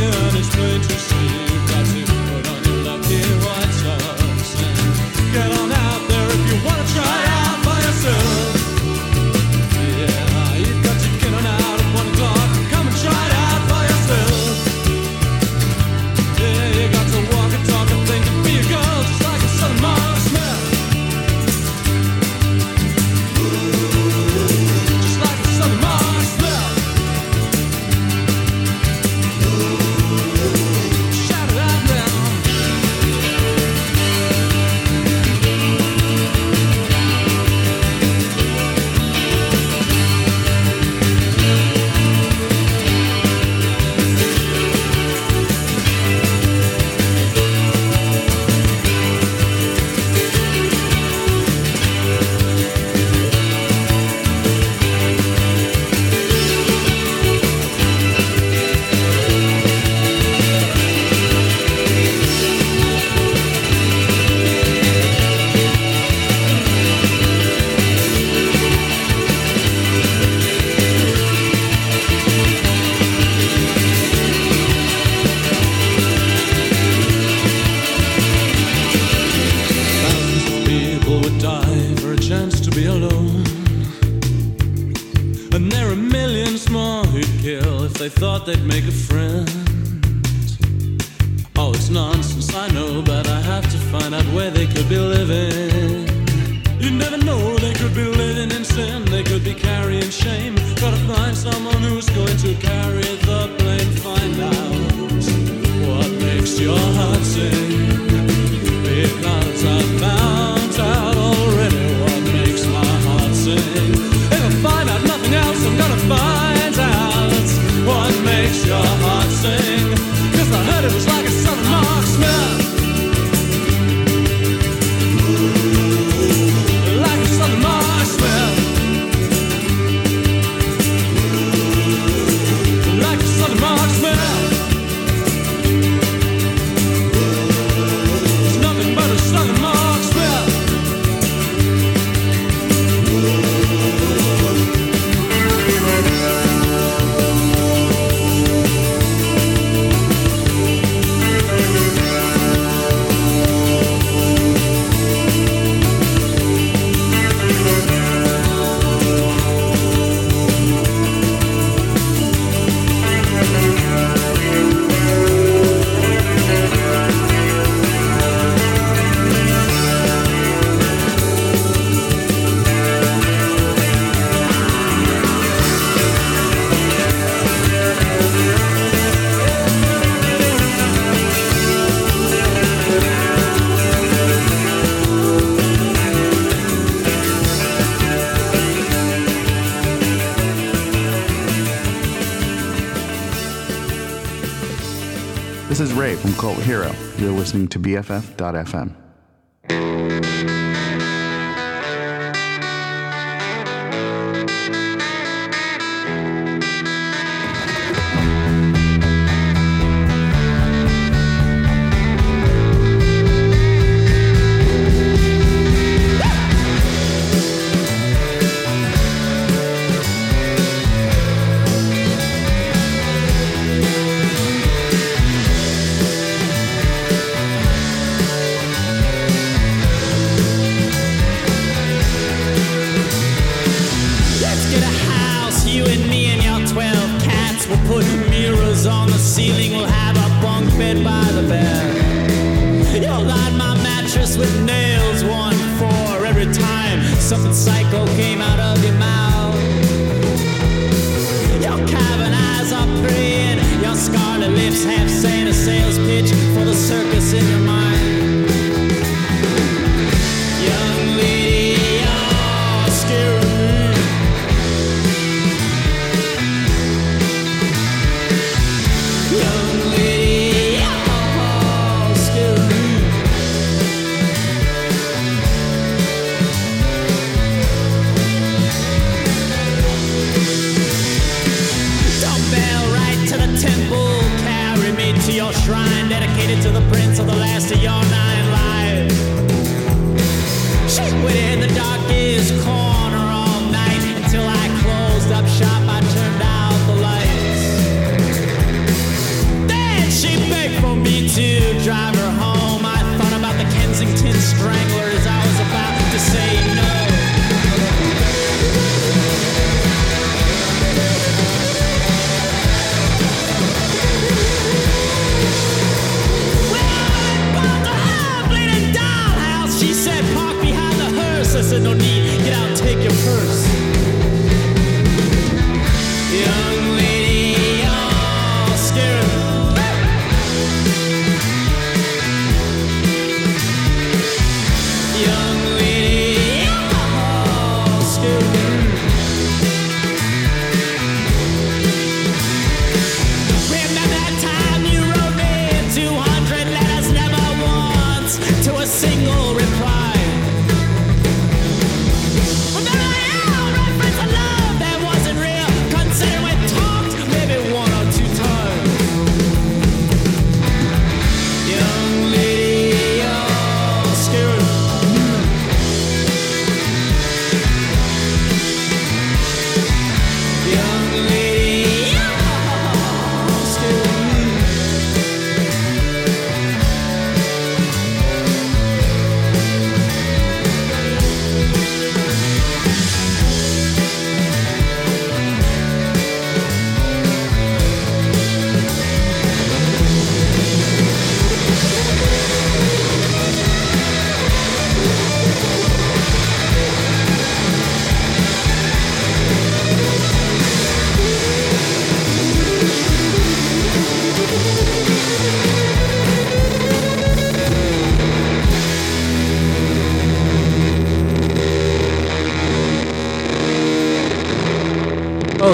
I'm Hero. You're listening to BFF.FM.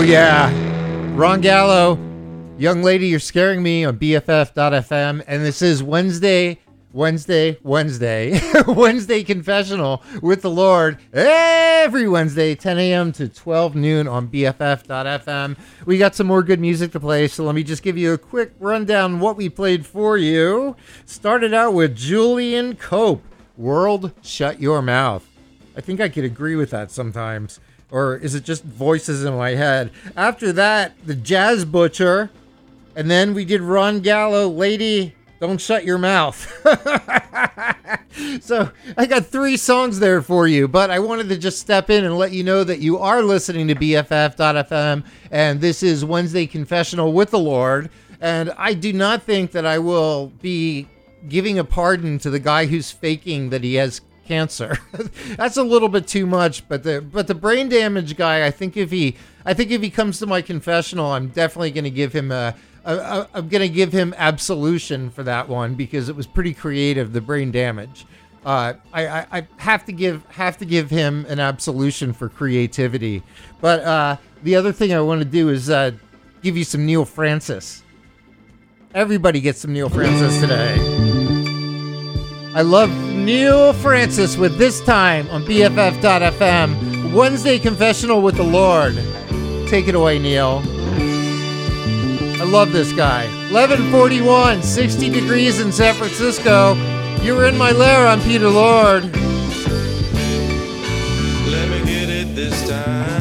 yeah, Ron Gallo, young lady, you're scaring me on BFF.FM, and this is Wednesday, Wednesday, Wednesday, (laughs) Wednesday confessional with the Lord every Wednesday, 10 a.m. to 12 noon on BFF.FM. We got some more good music to play, so let me just give you a quick rundown what we played for you. Started out with Julian Cope, World Shut Your Mouth. I think I could agree with that sometimes. Or is it just voices in my head? After that, the Jazz Butcher. And then we did Ron Gallo, Lady, Don't Shut Your Mouth. (laughs) so I got three songs there for you, but I wanted to just step in and let you know that you are listening to BFF.FM. And this is Wednesday Confessional with the Lord. And I do not think that I will be giving a pardon to the guy who's faking that he has cancer. (laughs) That's a little bit too much, but the but the brain damage guy, I think if he I think if he comes to my confessional, I'm definitely going to give him a I, am going to give him absolution for that one because it was pretty creative. The brain damage. Uh, I, I, I, have to give have to give him an absolution for creativity. But uh, the other thing I want to do is uh, give you some Neal Francis. Everybody gets some Neal Francis today. I love Neal Francis with This Time on BFF.FM, Wednesday Confessional with the Lord. Take it away, Neal. I love this guy. 1141, 60 degrees in San Francisco. You're in my lair, I'm Peter Lord. Let me get it this time.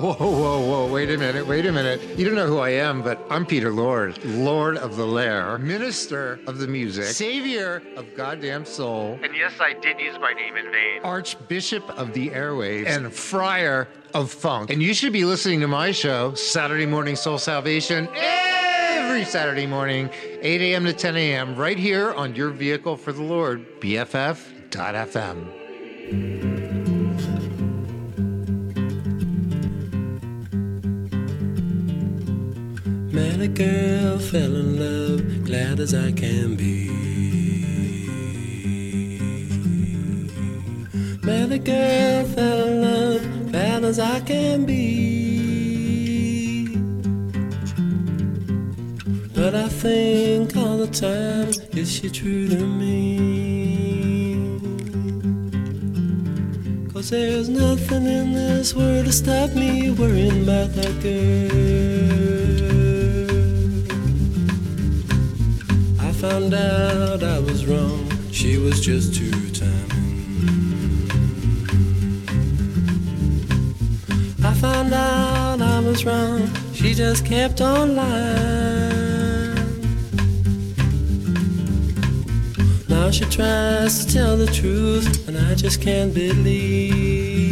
Whoa, whoa, whoa. Wait a minute, wait a minute. You don't know who I am, but I'm Peter Lord, Lord of the Lair, Minister of the Music, Savior of Goddamn Soul, And yes, I did use my name in vain. Archbishop of the Airwaves, and Friar of Funk. And you should be listening to my show, Saturday Morning Soul Salvation, every Saturday morning, 8 a.m. to 10 a.m., right here on your vehicle for the Lord, BFF.FM. girl, fell in love, glad as I can be. Met a girl, fell in love, bad as I can be. But I think all the time, is she true to me? Cause there's nothing in this world to stop me worrying about that girl. Found out I was wrong, she was just two timing. I found out I was wrong, she just kept on lying. Now she tries to tell the truth, and I just can't believe.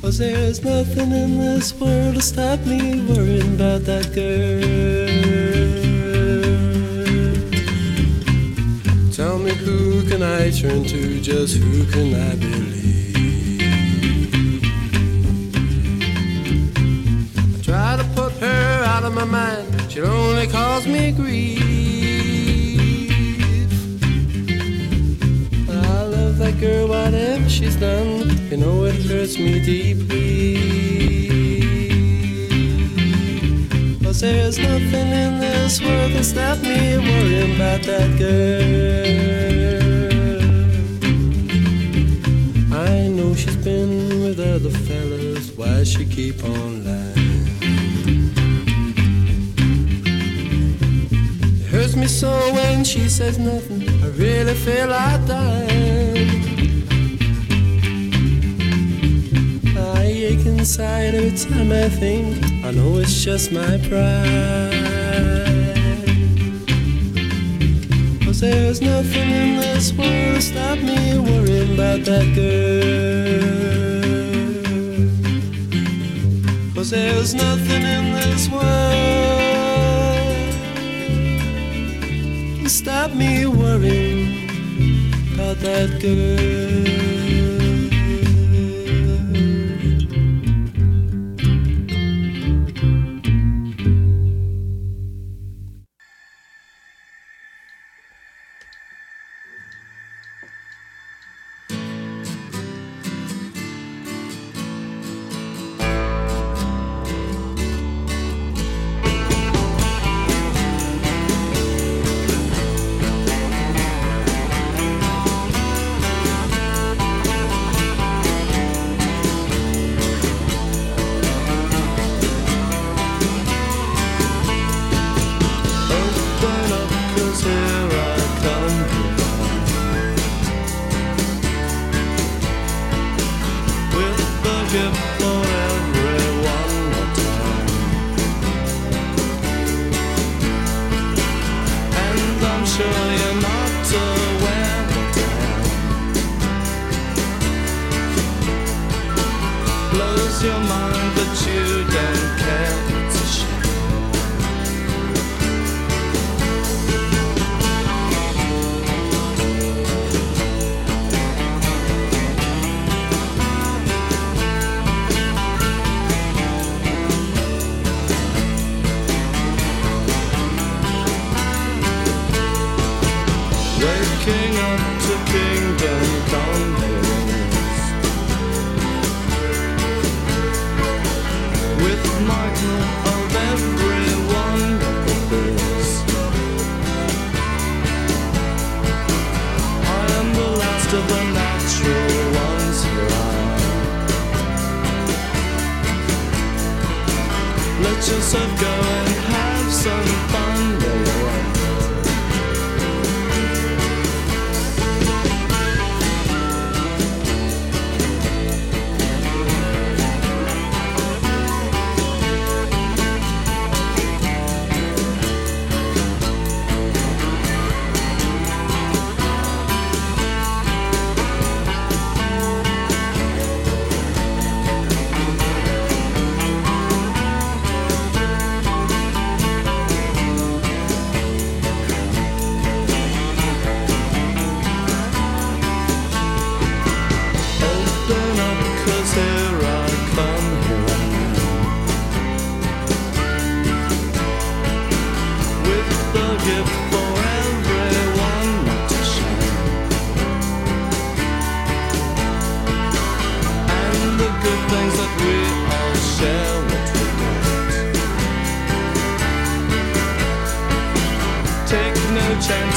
Cause there's nothing in this world to stop me worrying about that girl. Who can I turn to, just who can I believe? I try to put her out of my mind, she'll only cause me grief. I love that girl, whatever she's done, you know it hurts me deeply. There's nothing in this world can stop me worrying about that girl. Keep on lying? It hurts me so when she says nothing, I really feel like dying. I ache inside every time I think. I know it's just my pride. Cause there's nothing in this world to stop me worrying about that girl. There's nothing in this world to stop me worrying about that girl.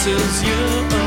misses you.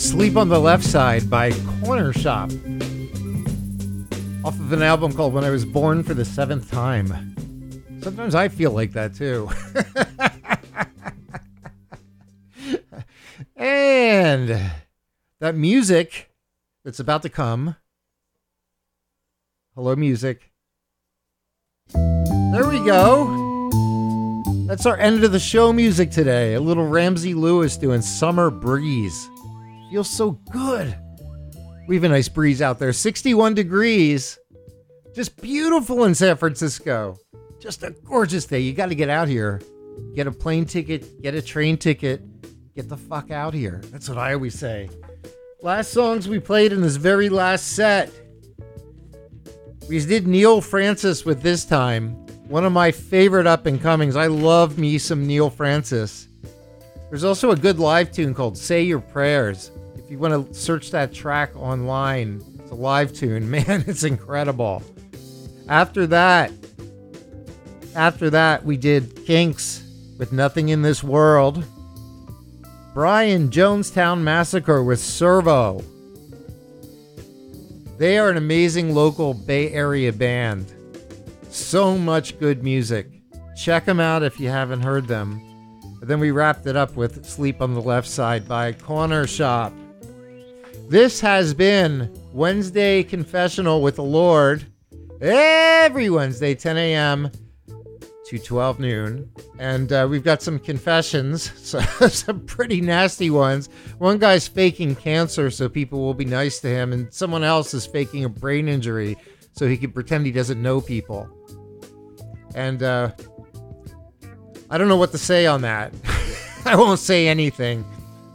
Sleep on the Left Side by Cornershop off of an album called When I Was Born for the Seventh Time. Sometimes I feel like that too. (laughs) and that music that's about to come. Hello, music. There we go. That's our end of the show music today. A little Ramsey Lewis doing Summer Breeze. Feels so good. We have a nice breeze out there, 61 degrees. Just beautiful in San Francisco. Just a gorgeous day. You got to get out here. Get a plane ticket, get a train ticket, get the fuck out here. That's what I always say. Last songs we played in this very last set. We did Neal Francis with this time. One of my favorite up and comings. I love me some Neal Francis. There's also a good live tune called Say Your Prayers. You want to search that track online, it's a live tune. (laughs) Man, it's incredible. After that, after that, we did Kinks with Nothing in This World. Brian Jonestown Massacre with Servo. They are an amazing local Bay Area band. So much good music. Check them out if you haven't heard them. But then we wrapped it up with Sleep on the Left Side by Cornershop. This has been Wednesday Confessional with the Lord. Every Wednesday, 10 a.m. to 12 noon. And uh, we've got some confessions, (laughs) so, some pretty nasty ones. One guy's faking cancer so people will be nice to him, and someone else is faking a brain injury so he can pretend he doesn't know people. And uh, I don't know what to say on that. (laughs) I won't say anything.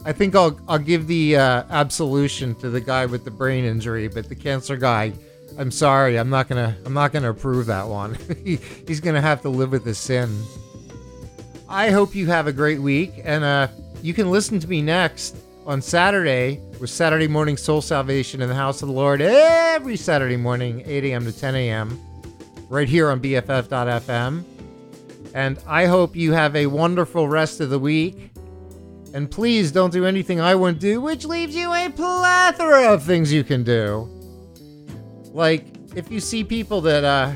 I think I'll I'll give the uh, absolution to the guy with the brain injury, but the cancer guy, I'm sorry, I'm not gonna I'm not gonna approve that one. (laughs) he, he's gonna have to live with his sin. I hope you have a great week, and uh, you can listen to me next on Saturday with Saturday Morning Soul Salvation in the House of the Lord every Saturday morning, 8 a.m. to 10 a.m. right here on BFF.fm. And I hope you have a wonderful rest of the week. And please don't do anything I wouldn't do, which leaves you a plethora of things you can do. Like, if you see people that, uh,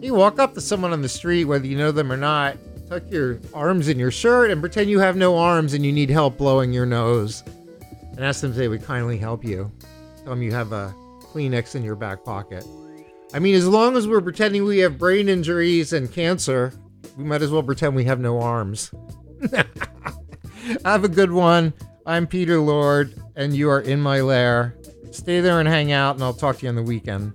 you walk up to someone on the street, whether you know them or not, tuck your arms in your shirt and pretend you have no arms and you need help blowing your nose. And ask them if they would kindly help you. Tell them you have a Kleenex in your back pocket. I mean, as long as we're pretending we have brain injuries and cancer, we might as well pretend we have no arms. (laughs) have a good one. I'm Peter Lord, and you are in my lair. Stay there and hang out, and I'll talk to you on the weekend.